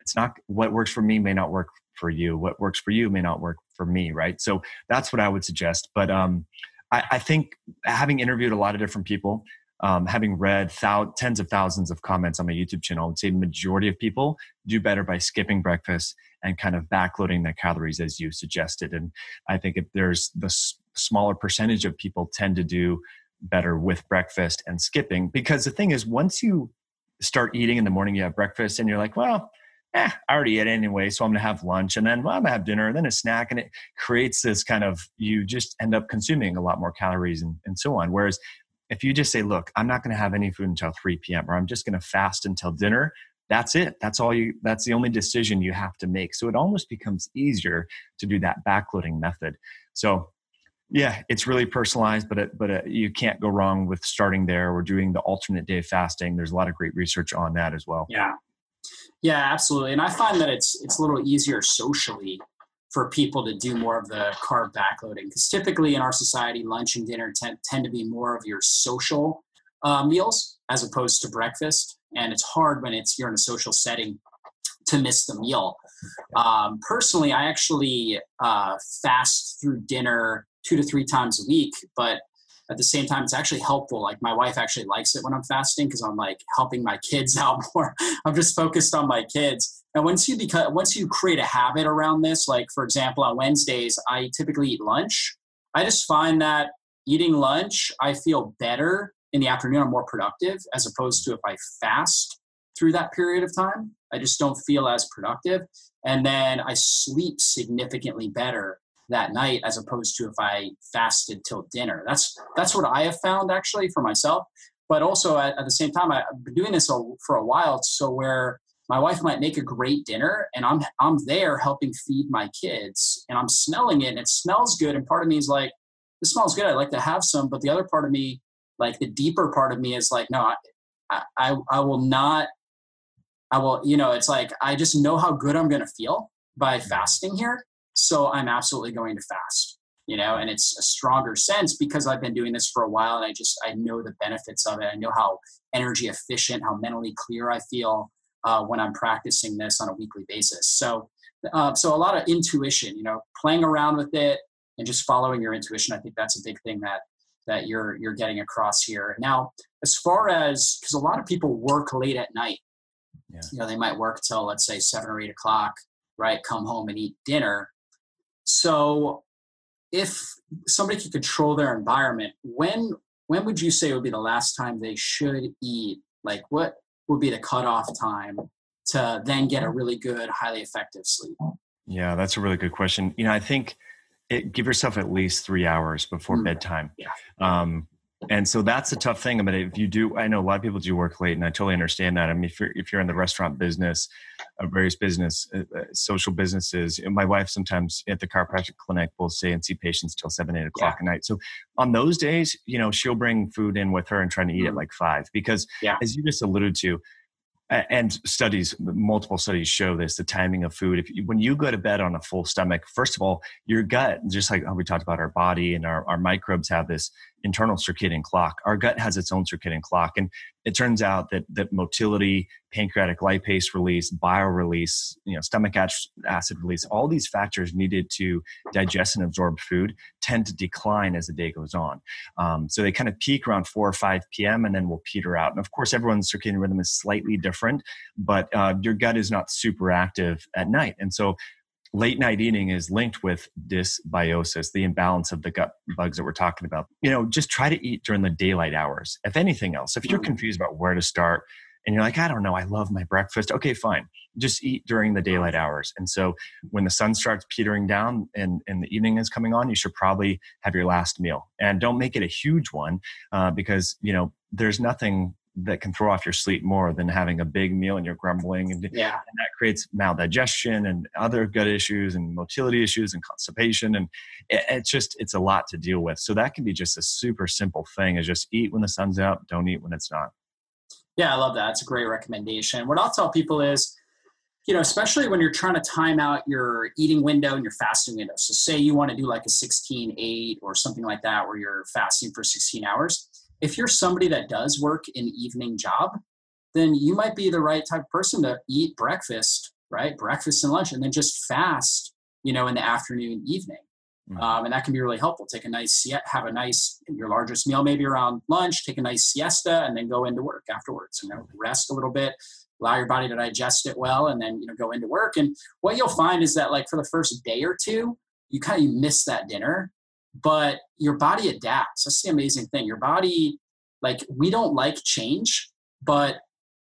it's not what works for me may not work for you. What works for you may not work for me right? So that's what i would suggest. But um, I, I think having interviewed a lot of different people um, having read thou- tens of thousands of comments on my YouTube channel, I would say majority of people do better by skipping breakfast and kind of backloading their calories as you suggested. And I think if there's the s- smaller percentage of people tend to do better with breakfast and skipping because the thing is once you start eating in the morning, you have breakfast and you're like, well, eh, I already ate anyway, so I'm gonna have lunch and then well, I'm gonna have dinner and then a snack. And it creates this kind of you just end up consuming a lot more calories and, and so on. Whereas if you just say, look, I'm not gonna have any food until 3 p.m. or I'm just gonna fast until dinner, that's it. That's all you that's the only decision you have to make. So it almost becomes easier to do that backloading method. So yeah, it's really personalized, but it, but it, you can't go wrong with starting there or doing the alternate day fasting. There's a lot of great research on that as well. Yeah, yeah, absolutely. And I find that it's it's a little easier socially for people to do more of the carb backloading because typically in our society, lunch and dinner tend, tend to be more of your social uh, meals as opposed to breakfast. And it's hard when it's you're in a social setting to miss the meal. Um, personally, I actually uh, fast through dinner two to three times a week, but at the same time, it's actually helpful. Like my wife actually likes it when I'm fasting because I'm like helping my kids out more. I'm just focused on my kids. And once you become, once you create a habit around this, like for example, on Wednesdays, I typically eat lunch. I just find that eating lunch, I feel better in the afternoon. I'm more productive as opposed to if I fast through that period of time. I just don't feel as productive. And then I sleep significantly better that night as opposed to if I fasted till dinner. That's that's what I have found actually for myself. But also at, at the same time, I've been doing this for a while. So where my wife might make a great dinner and I'm I'm there helping feed my kids and I'm smelling it and it smells good. And part of me is like, this smells good. I'd like to have some. But the other part of me, like the deeper part of me is like, no, I I, I will not I will, you know, it's like I just know how good I'm gonna feel by mm-hmm. fasting here so I'm absolutely going to fast, you know, and it's a stronger sense because I've been doing this for a while and I just, I know the benefits of it. I know how energy efficient, how mentally clear I feel uh, when I'm practicing this on a weekly basis. So, uh, so a lot of intuition, you know, playing around with it and just following your intuition. I think that's a big thing that that you're you're getting across here. Now, as far as because a lot of people work late at night, yeah. you know, they might work till let's say seven or eight o'clock, right? Come home and eat dinner. So if somebody could control their environment, when when would you say would be the last time they should eat? Like what would be the cutoff time to then get a really good, highly effective sleep? Yeah, that's a really good question. You know, I think it, give yourself at least three hours before mm. bedtime. Yeah. Um, and so that's a tough thing about it. If you do, I know a lot of people do work late, and I totally understand that. I mean, if you're if you're in the restaurant business, uh, various business, uh, uh social businesses, my wife sometimes at the chiropractic clinic will stay and see patients till seven, eight o'clock yeah. at night. So on those days, you know, she'll bring food in with her and trying to eat mm-hmm. at like five because, yeah. as you just alluded to, and studies multiple studies show this the timing of food if you, when you go to bed on a full stomach first of all your gut just like we talked about our body and our, our microbes have this internal circadian clock. Our gut has its own circadian clock. And it turns out that, that motility, pancreatic lipase release, bile release, you know, stomach acid release, all these factors needed to digest and absorb food tend to decline as the day goes on. Um, so they kind of peak around 4 or 5 p.m. and then will peter out. And of course, everyone's circadian rhythm is slightly different, but uh, your gut is not super active at night. And so late night eating is linked with dysbiosis, the imbalance of the gut bugs that we're talking about. You know, just try to eat during the daylight hours. If anything else, if you're mm. confused about where to start and you're like, I don't know, I love my breakfast. Okay, fine. Just eat during the daylight hours. And so when the sun starts petering down and, and the evening is coming on, you should probably have your last meal. And don't make it a huge one uh, because, you know, there's nothing that can throw off your sleep more than having a big meal and you're grumbling and, yeah. and that creates maldigestion and other gut issues and motility issues and constipation and it, it's just it's a lot to deal with. So that can be just a super simple thing is just eat when the sun's out don't eat when it's not. Yeah i love that. It's a great recommendation. What i'll tell people is you know especially when you're trying to time out your eating window and your fasting window. So say you want to do like a 16 8 or something like that where you're fasting for 16 hours if you're somebody that does work an evening job, then you might be the right type of person to eat breakfast, right? Breakfast and lunch, and then just fast, you know, in the afternoon, evening. Mm-hmm. Um, and that can be really helpful. Take a nice, have a nice, your largest meal maybe around lunch, take a nice siesta, and then go into work afterwards. You know, rest a little bit, allow your body to digest it well, and then you know go into work. And what you'll find is that like for the first day or two, you kind of miss that dinner, but your body adapts. That's the amazing thing. Your body, like we don't like change, but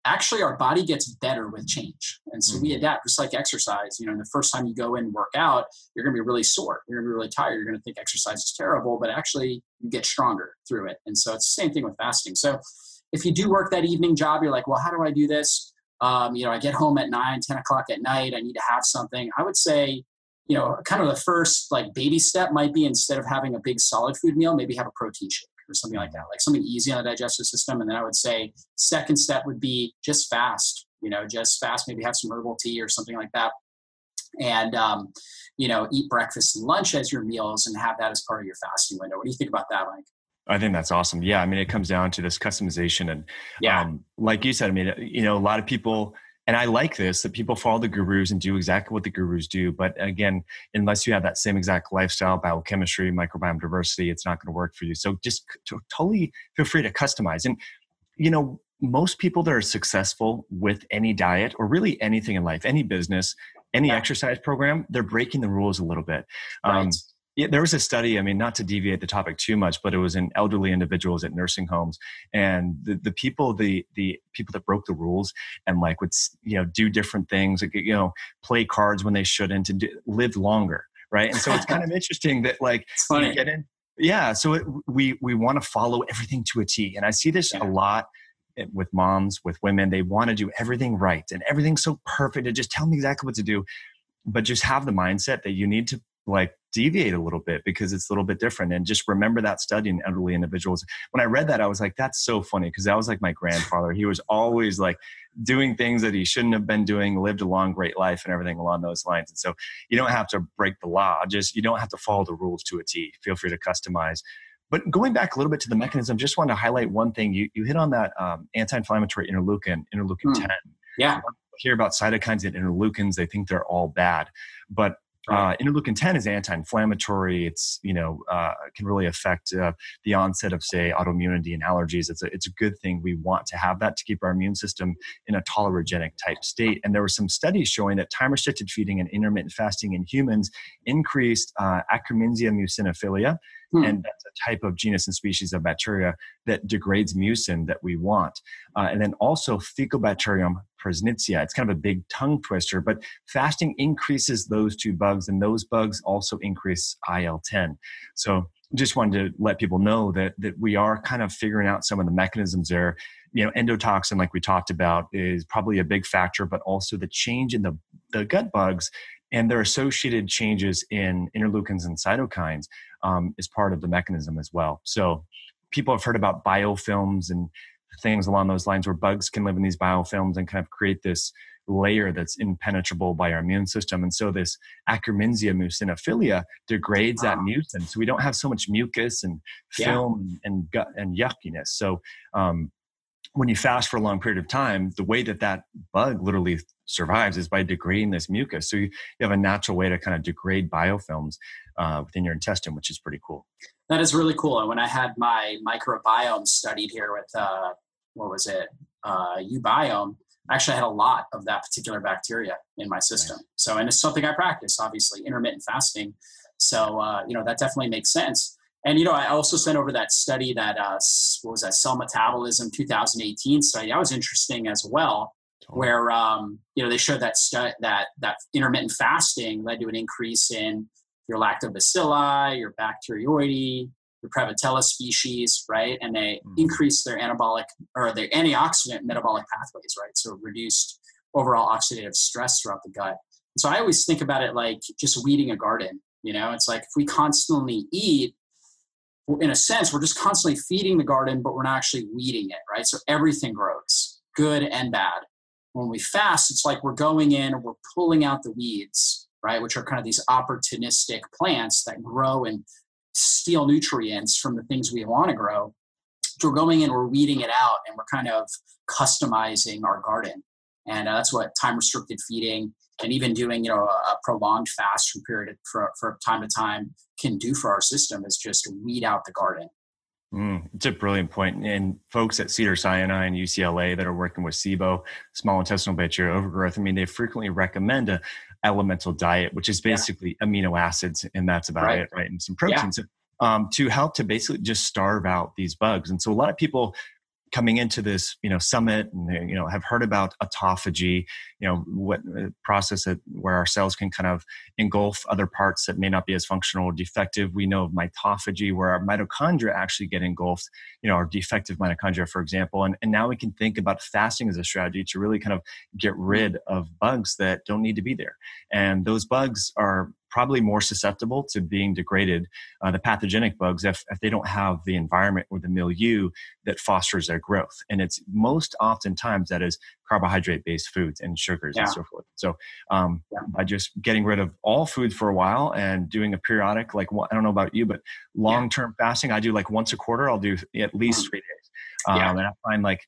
actually our body gets better with change. And so mm-hmm. we adapt just like exercise. You know the first time you go in and work out you're going to be really sore. You're going to be really tired. You're going to think exercise is terrible but actually you get stronger through it. And so it's the same thing with fasting. So if you do work that evening job you're like well how do i do this? Um, you know i get home at 9 10 o'clock at night. I need to have something. I would say you know kind of the first like baby step might be instead of having a big solid food meal maybe have a protein shake or something like that, like something easy on the digestive system. And then I would say second step would be just fast, you know, just fast, maybe have some herbal tea or something like that. And, um, you know, eat breakfast and lunch as your meals and have that as part of your fasting window. What do you think about that, Mike? I think that's awesome. Yeah, I mean, it comes down to this customization, and yeah, um, like you said, I mean, you know, a lot of people and I like this that people follow the gurus and do exactly what the gurus do. But again, unless you have that same exact lifestyle, biochemistry, microbiome diversity, it's not going to work for you. So just totally feel free to customize. And, you know, most people that are successful with any diet or really anything in life, any business, any exercise program, they're breaking the rules a little bit. Um, right. Um, yeah, there was a study, I mean, not to deviate the topic too much, but it was in elderly individuals at nursing homes. And the, the people, the, the people that broke the rules and like would, you know, do different things, like, you know, play cards when they shouldn't and do, live longer. Right. And so it's kind of interesting that like, you get in, yeah. So it, we, we want to follow everything to a T. And I see this yeah. a lot eh, with moms, with women. They want to do everything right and everything's so perfect. And just tell me exactly what to do. But just have the mindset that you need to like deviate a little bit because it's a little bit different and just remember that study in elderly individuals. When i read that i was like that's so funny because that was like my grandfather. He was always like doing things that he shouldn't have been doing lived a long great life and everything along those lines and so you don't have to break the law just you don't have to follow the rules to a t. Feel free to customize. But going back a little bit to the mechanism just wanted to highlight one thing. You, you hit on that um, anti-inflammatory interleukin interleukin mm. 10 yeah. Hear about cytokines and interleukins. They think they're all bad but uh, interleukin 10 is anti-inflammatory. It's you know uh, can really affect uh, the onset of say autoimmunity and allergies. It's a it's a good thing. We want to have that to keep our immune system in a tolerogenic type state. And there were some studies showing that time restricted feeding and intermittent fasting in humans increased uh, Akkermansia muciniphila, Hmm. And that's a type of genus and species of bacteria that degrades mucin that we want. Uh, and then also Faecalibacterium prausnitzii. It's kind of a big tongue twister, but fasting increases those two bugs, and those bugs also increase IL 10. So just wanted to let people know that that we are kind of figuring out some of the mechanisms there. You know, endotoxin, like we talked about, is probably a big factor, but also the change in the, the gut bugs and their associated changes in interleukins and cytokines um, is part of the mechanism as well. So people have heard about biofilms and things along those lines where bugs can live in these biofilms and kind of create this layer that's impenetrable by our immune system. And so this Akkermansia muciniphila degrades that mucin. So we don't have so much mucus and film yeah. and gut and yuckiness. So um, when you fast for a long period of time, the way that that bug literally survives is by degrading this mucus. So you, you have a natural way to kind of degrade biofilms uh, within your intestine, which is pretty cool. That is really cool. And when I had my microbiome studied here with, uh, what was it, uh, uBiome, I actually had a lot of that particular bacteria in my system. Nice. So, and it's something I practice, obviously, intermittent fasting. So, uh, you know, that definitely makes sense. And you know, I also sent over that study that uh, what was that cell metabolism 2018 study. That was interesting as well, where um, you know they showed that stu- that that intermittent fasting led to an increase in your lactobacilli, your bacteroideae, your Prevotella species, right? And they mm-hmm. increased their anabolic or their antioxidant metabolic pathways, right? So reduced overall oxidative stress throughout the gut. And so I always think about it like just weeding a garden. You know, it's like if we constantly eat in a sense, we're just constantly feeding the garden, but we're not actually weeding it, right? So everything grows, good and bad. When we fast, it's like we're going in and we're pulling out the weeds, right? Which are kind of these opportunistic plants that grow and steal nutrients from the things we want to grow. So we're going in, we're weeding it out, and we're kind of customizing our garden. and uh, that's what time restricted feeding and even doing you know a, prolonged fast from period for, for time to time can do for our system is just weed out the garden Mm, it's a brilliant point. And folks at Cedar Sinai and UCLA that are working with SIBO, small intestinal bacterial overgrowth, I mean, they frequently recommend a elemental diet, which is basically yeah. amino acids, and that's about right. it, right? And some proteins. Yeah. Um, to help to basically just starve out these bugs. And so a lot of people coming into this you know summit and you know have heard about autophagy you know what uh, process that where our cells can kind of engulf other parts that may not be as functional or defective. We know of mitophagy where our mitochondria actually get engulfed you know our defective mitochondria for example. And, and now we can think about fasting as a strategy to really kind of get rid of bugs that don't need to be there. And those bugs are probably more susceptible to being degraded, uh, the pathogenic bugs, if, if they don't have the environment or the milieu that fosters their growth. And it's most oftentimes that is carbohydrate based foods and sugars yeah. and so forth. So um, yeah. by just getting rid of all food for a while and doing a periodic, like I don't know about you, but long term yeah. fasting, I do like once a quarter, I'll do at least mm-hmm. three days. Um, and I find like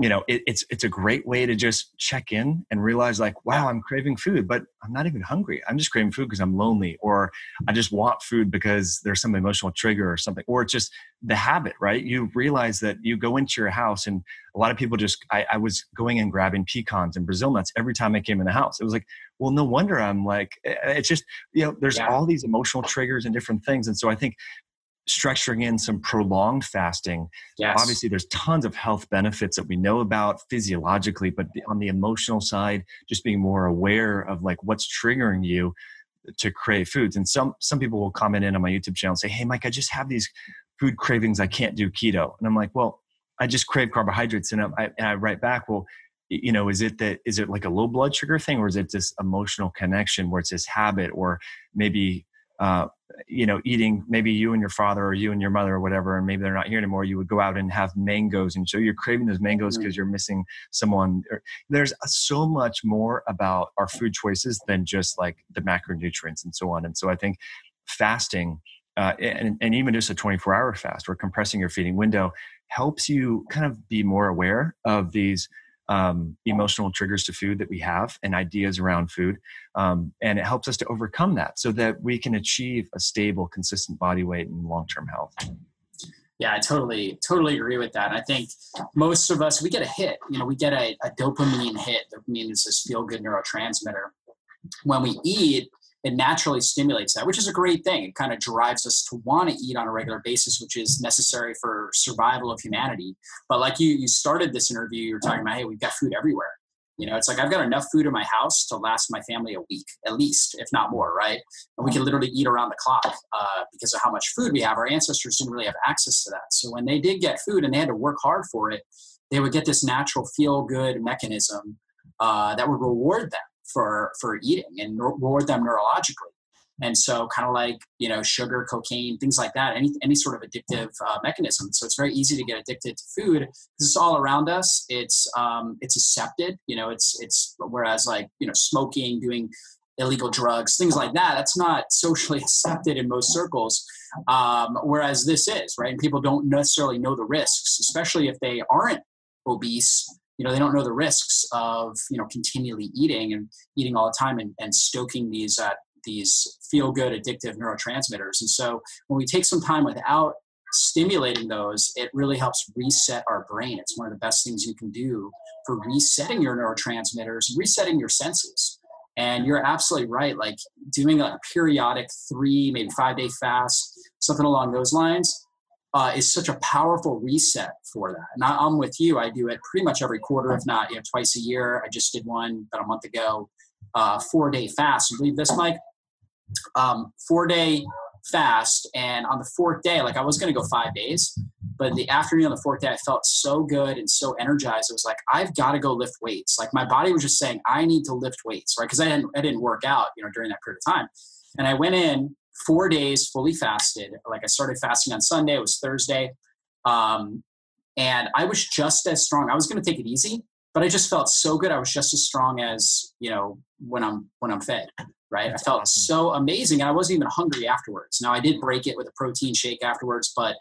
you know it, it's it's a great way to just check in and realize like wow i'm craving food but i'm not even hungry. I'm just craving food because i'm lonely or i just want food because there's some emotional trigger or something or it's just the habit right? You realize that you go into your house and a lot of people just I, I was going and grabbing pecans and brazil nuts every time i came in the house. It was like well no wonder i'm like eh, eh, it's just you know there's yeah. all these emotional triggers and different things and so i think structuring in some prolonged fasting. Yes. Obviously, there's tons of health benefits that we know about physiologically, but on the emotional side, just being more aware of like what's triggering you to crave foods. And some some people will comment in on my YouTube channel and say, "Hey, Mike, I just have these food cravings. I can't do keto." And I'm like, "Well, I just crave carbohydrates," and I, and I write back, "Well." you know is it that is it like a low blood sugar thing or is it this emotional connection where it's this habit or maybe uh, you know, eating maybe you and your father or you and your mother or whatever, and maybe they're not here anymore, you would go out and have mangoes. And so you're craving those mangoes because mm-hmm. you're missing someone. There's so much more about our food choices than just like the macronutrients and so on. And so I think fasting, uh, and, and even just a 24 hour fast or compressing your feeding window helps you kind of be more aware of these um, emotional triggers to food that we have and ideas around food. Um, and it helps us to overcome that so that we can achieve a stable, consistent body weight and long term health. Yeah, I totally, totally agree with that. I think most of us, we get a hit, you know, we get a, a dopamine hit. Dopamine is this feel good neurotransmitter. When we eat, it naturally stimulates that, which is a great thing. It kind of drives us to want to eat on a regular basis, which is necessary for survival of humanity. But like you, you started this interview, you were talking about, hey, we've got food everywhere. You know, it's like I've got enough food in my house to last my family a week, at least, if not more, right? And we can literally eat around the clock uh, because of how much food we have. Our ancestors didn't really have access to that. So when they did get food and they had to work hard for it, they would get this natural feel good mechanism uh, that would reward them for for eating and reward them neurologically. And so kind of like you know sugar cocaine things like that any any sort of addictive uh, mechanism. So it's very easy to get addicted to food. Because it's all around us. It's um, it's accepted you know it's it's whereas like you know smoking doing illegal drugs things like that that's not socially accepted in most circles. Um, whereas this is right? And people don't necessarily know the risks especially if they aren't obese you know they don't know the risks of you know continually eating and eating all the time and, and stoking these uh, these feel good addictive neurotransmitters. And so when we take some time without stimulating those it really helps reset our brain. It's one of the best things you can do for resetting your neurotransmitters resetting your senses. And you're absolutely right like doing a periodic three maybe five day fast something along those lines uh, is such a powerful reset for that. And I, am with you. I do it pretty much every quarter, if not you know, twice a year. I just did one about a month ago, uh, four day fast. You believe this, Mike? Um, four day fast. And on the fourth day, like I was going to go five days, but the afternoon on the fourth day, I felt so good and so energized. It was like, I've got to go lift weights. Like my body was just saying, I need to lift weights, right? Because I didn't, I didn't work out, you know, during that period of time. And I went in four days fully fasted. Like I started fasting on Sunday, it was Thursday. Um, and I was just as strong. I was going to take it easy, but I just felt so good. I was just as strong as, you know, when I'm, when I'm fed, right? That's I felt awesome. so amazing. And I wasn't even hungry afterwards. Now I did break it with a protein shake afterwards, but,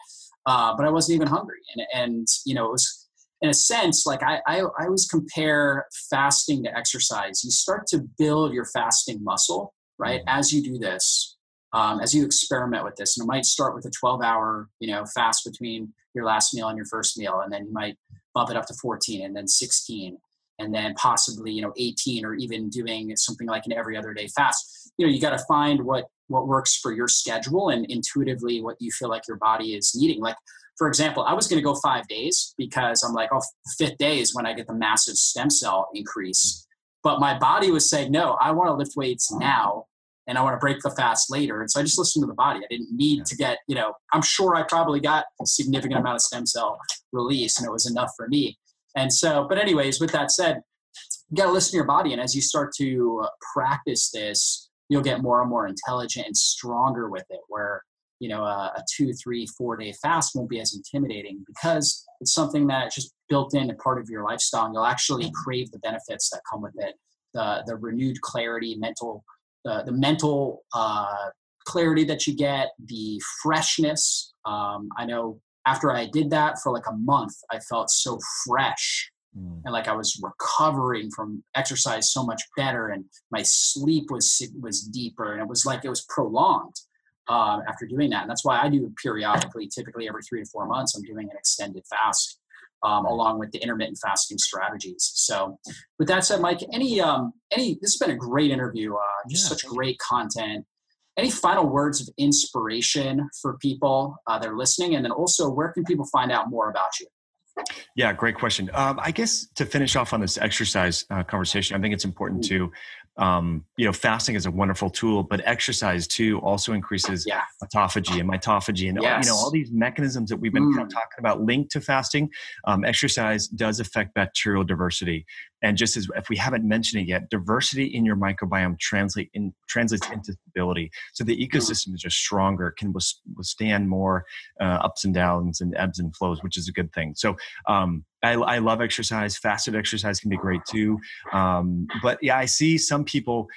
uh, but I wasn't even hungry. And, and, you know, it was, in a sense, like I, I, I always compare fasting to exercise. You start to build your fasting muscle, right? Mm-hmm. As you do this, um, as you experiment with this, and it might start with a 12 hour, you know, fast between your last meal and your first meal, and then you might bump it up to 14 and then 16 and then possibly you know 18 or even doing something like an every other day fast. You know you got to find what what works for your schedule and intuitively what you feel like your body is needing. Like for example i was going to go five days because i'm like oh fifth day is when i get the massive stem cell increase. But my body was saying no i want to lift weights now and i want to break the fast later and so i just listened to the body i didn't need to get you know i'm sure i probably got a significant amount of stem cell release and it was enough for me and so, but anyways, with that said, you got to listen to your body. And as you start to uh, practice this, you'll get more and more intelligent and stronger with it. Where you know a, a two, three, four day fast won't be as intimidating because it's something that just built in a part of your lifestyle. And you'll actually crave the benefits that come with it. The the renewed clarity, mental, the the mental uh, clarity that you get, the freshness. Um, I know after I did that for like a month, I felt so fresh mm. and like I was recovering from exercise so much better, and my sleep was was deeper, and it was like it was prolonged um, after doing that. And that's why I do periodically, typically every three to four months, I'm doing an extended fast. Um, along with the intermittent fasting strategies. So, with that said, Mike, any um, any this has been a great interview. Uh, just yeah, such great content. Any final words of inspiration for people uh, that are listening? And then also where can people find out more about you? Yeah great question. Um, i guess to finish off on this exercise uh, conversation i think it's important to um, you know, fasting is a wonderful tool, but exercise too also increases yeah. autophagy and mitophagy and yes. you know all these mechanisms that we've been mm. kind of talking about linked to fasting. Um, exercise does affect bacterial diversity, and just as if we haven't mentioned it yet, diversity in your microbiome translate in, translates into stability. So the mm. ecosystem is just stronger, can withstand more uh, ups and downs and ebbs and flows, which is a good thing. So um, I, I, love exercise. Fasted exercise can be great too. Um, but yeah, I see some people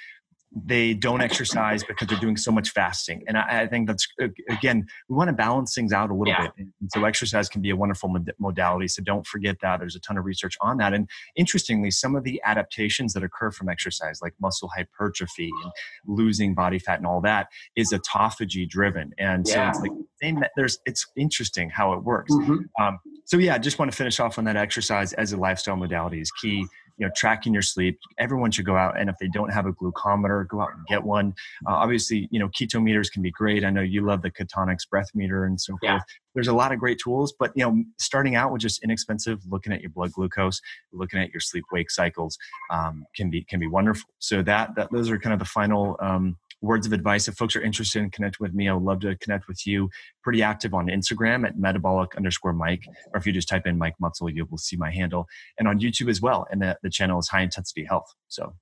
they don't exercise because they're doing so much fasting. And I, I think that's, again, we want to balance things out a little yeah. bit. And so exercise can be a wonderful modality. So don't forget that. There's a ton of research on that. And interestingly, some of the adaptations that occur from exercise, like muscle hypertrophy and losing body fat and all that, is autophagy driven. And yeah. so it's like, there's, it's interesting how it works. Mm-hmm. Um, so yeah, I just want to finish off on that exercise as a lifestyle modality is key you know tracking your sleep. Everyone should go out and if they don't have a glucometer go out and get one. Uh, obviously you know keto meters can be great. I know you love the Ketonix breath meter and so yeah. forth. There's a lot of great tools but you know starting out with just inexpensive looking at your blood glucose looking at your sleep wake cycles um, can be can be wonderful. So that, that those are kind of the final um, words of advice. If folks are interested in connecting with me, I would love to connect with you. Pretty active on Instagram at metabolic underscore Mike, or if you just type in Mike Mutzel, you will see my handle, and on YouTube as well. And the, the channel is High Intensity Health. So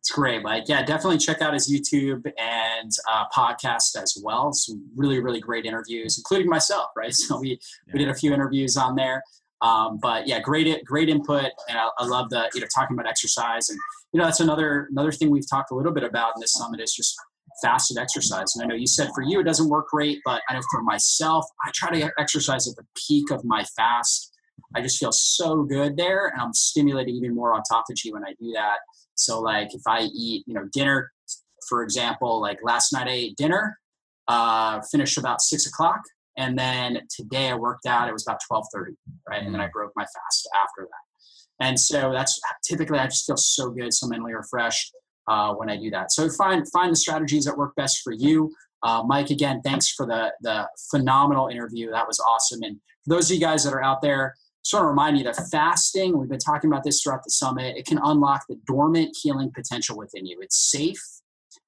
it's great, Mike. Yeah, definitely check out his YouTube and uh, podcast as well. Some really, really great interviews, including myself. Right, so we yeah. we did a few interviews on there. Um, but yeah, great, great input, and I, I love the you know talking about exercise and you know that's another another thing we've talked a little bit about in this summit is just fasted exercise. And I know you said for you it doesn't work great, but I know for myself, I try to exercise at the peak of my fast. I just feel so good there, and I'm stimulating even more autophagy when I do that. So like if I eat, you know, dinner, for example, like last night I ate dinner, uh, finished about six o'clock, and then today I worked out. It was about twelve thirty, right, and then I broke my fast after that. And so that's typically I just feel so good, so mentally refreshed uh, when I do that. So find find the strategies that work best for you. Uh, Mike, again, thanks for the the phenomenal interview. That was awesome. And for those of you guys that are out there, just want to remind you that fasting, we've been talking about this throughout the summit, it can unlock the dormant healing potential within you. It's safe,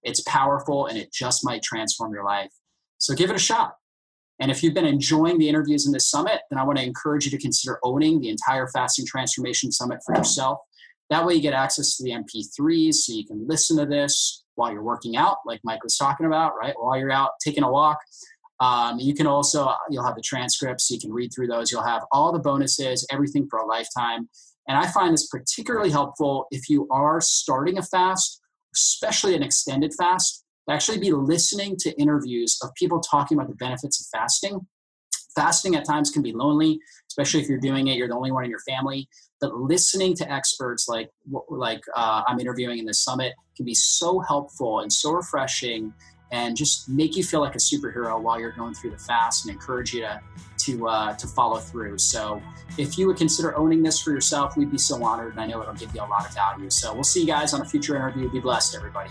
it's powerful, and it just might transform your life. So give it a shot. And if you've been enjoying the interviews in this summit, then I want to encourage you to consider owning the entire Fasting Transformation Summit for yourself. That way, you get access to the MP3s so you can listen to this while you're working out, like Mike was talking about, right? While you're out taking a walk. Um, you can also, you'll have the transcripts, you can read through those. You'll have all the bonuses, everything for a lifetime. And I find this particularly helpful if you are starting a fast, especially an extended fast actually be listening to interviews of people talking about the benefits of fasting. Fasting at times can be lonely, especially if you're doing it, you're the only one in your family. But listening to experts like like uh, I'm interviewing in this summit can be so helpful and so refreshing and just make you feel like a superhero while you're going through the fast and encourage you to to uh, to follow through. So if you would consider owning this for yourself, we'd be so honored, and I know it'll give you a lot of value. So we'll see you guys on a future interview. Be blessed, everybody.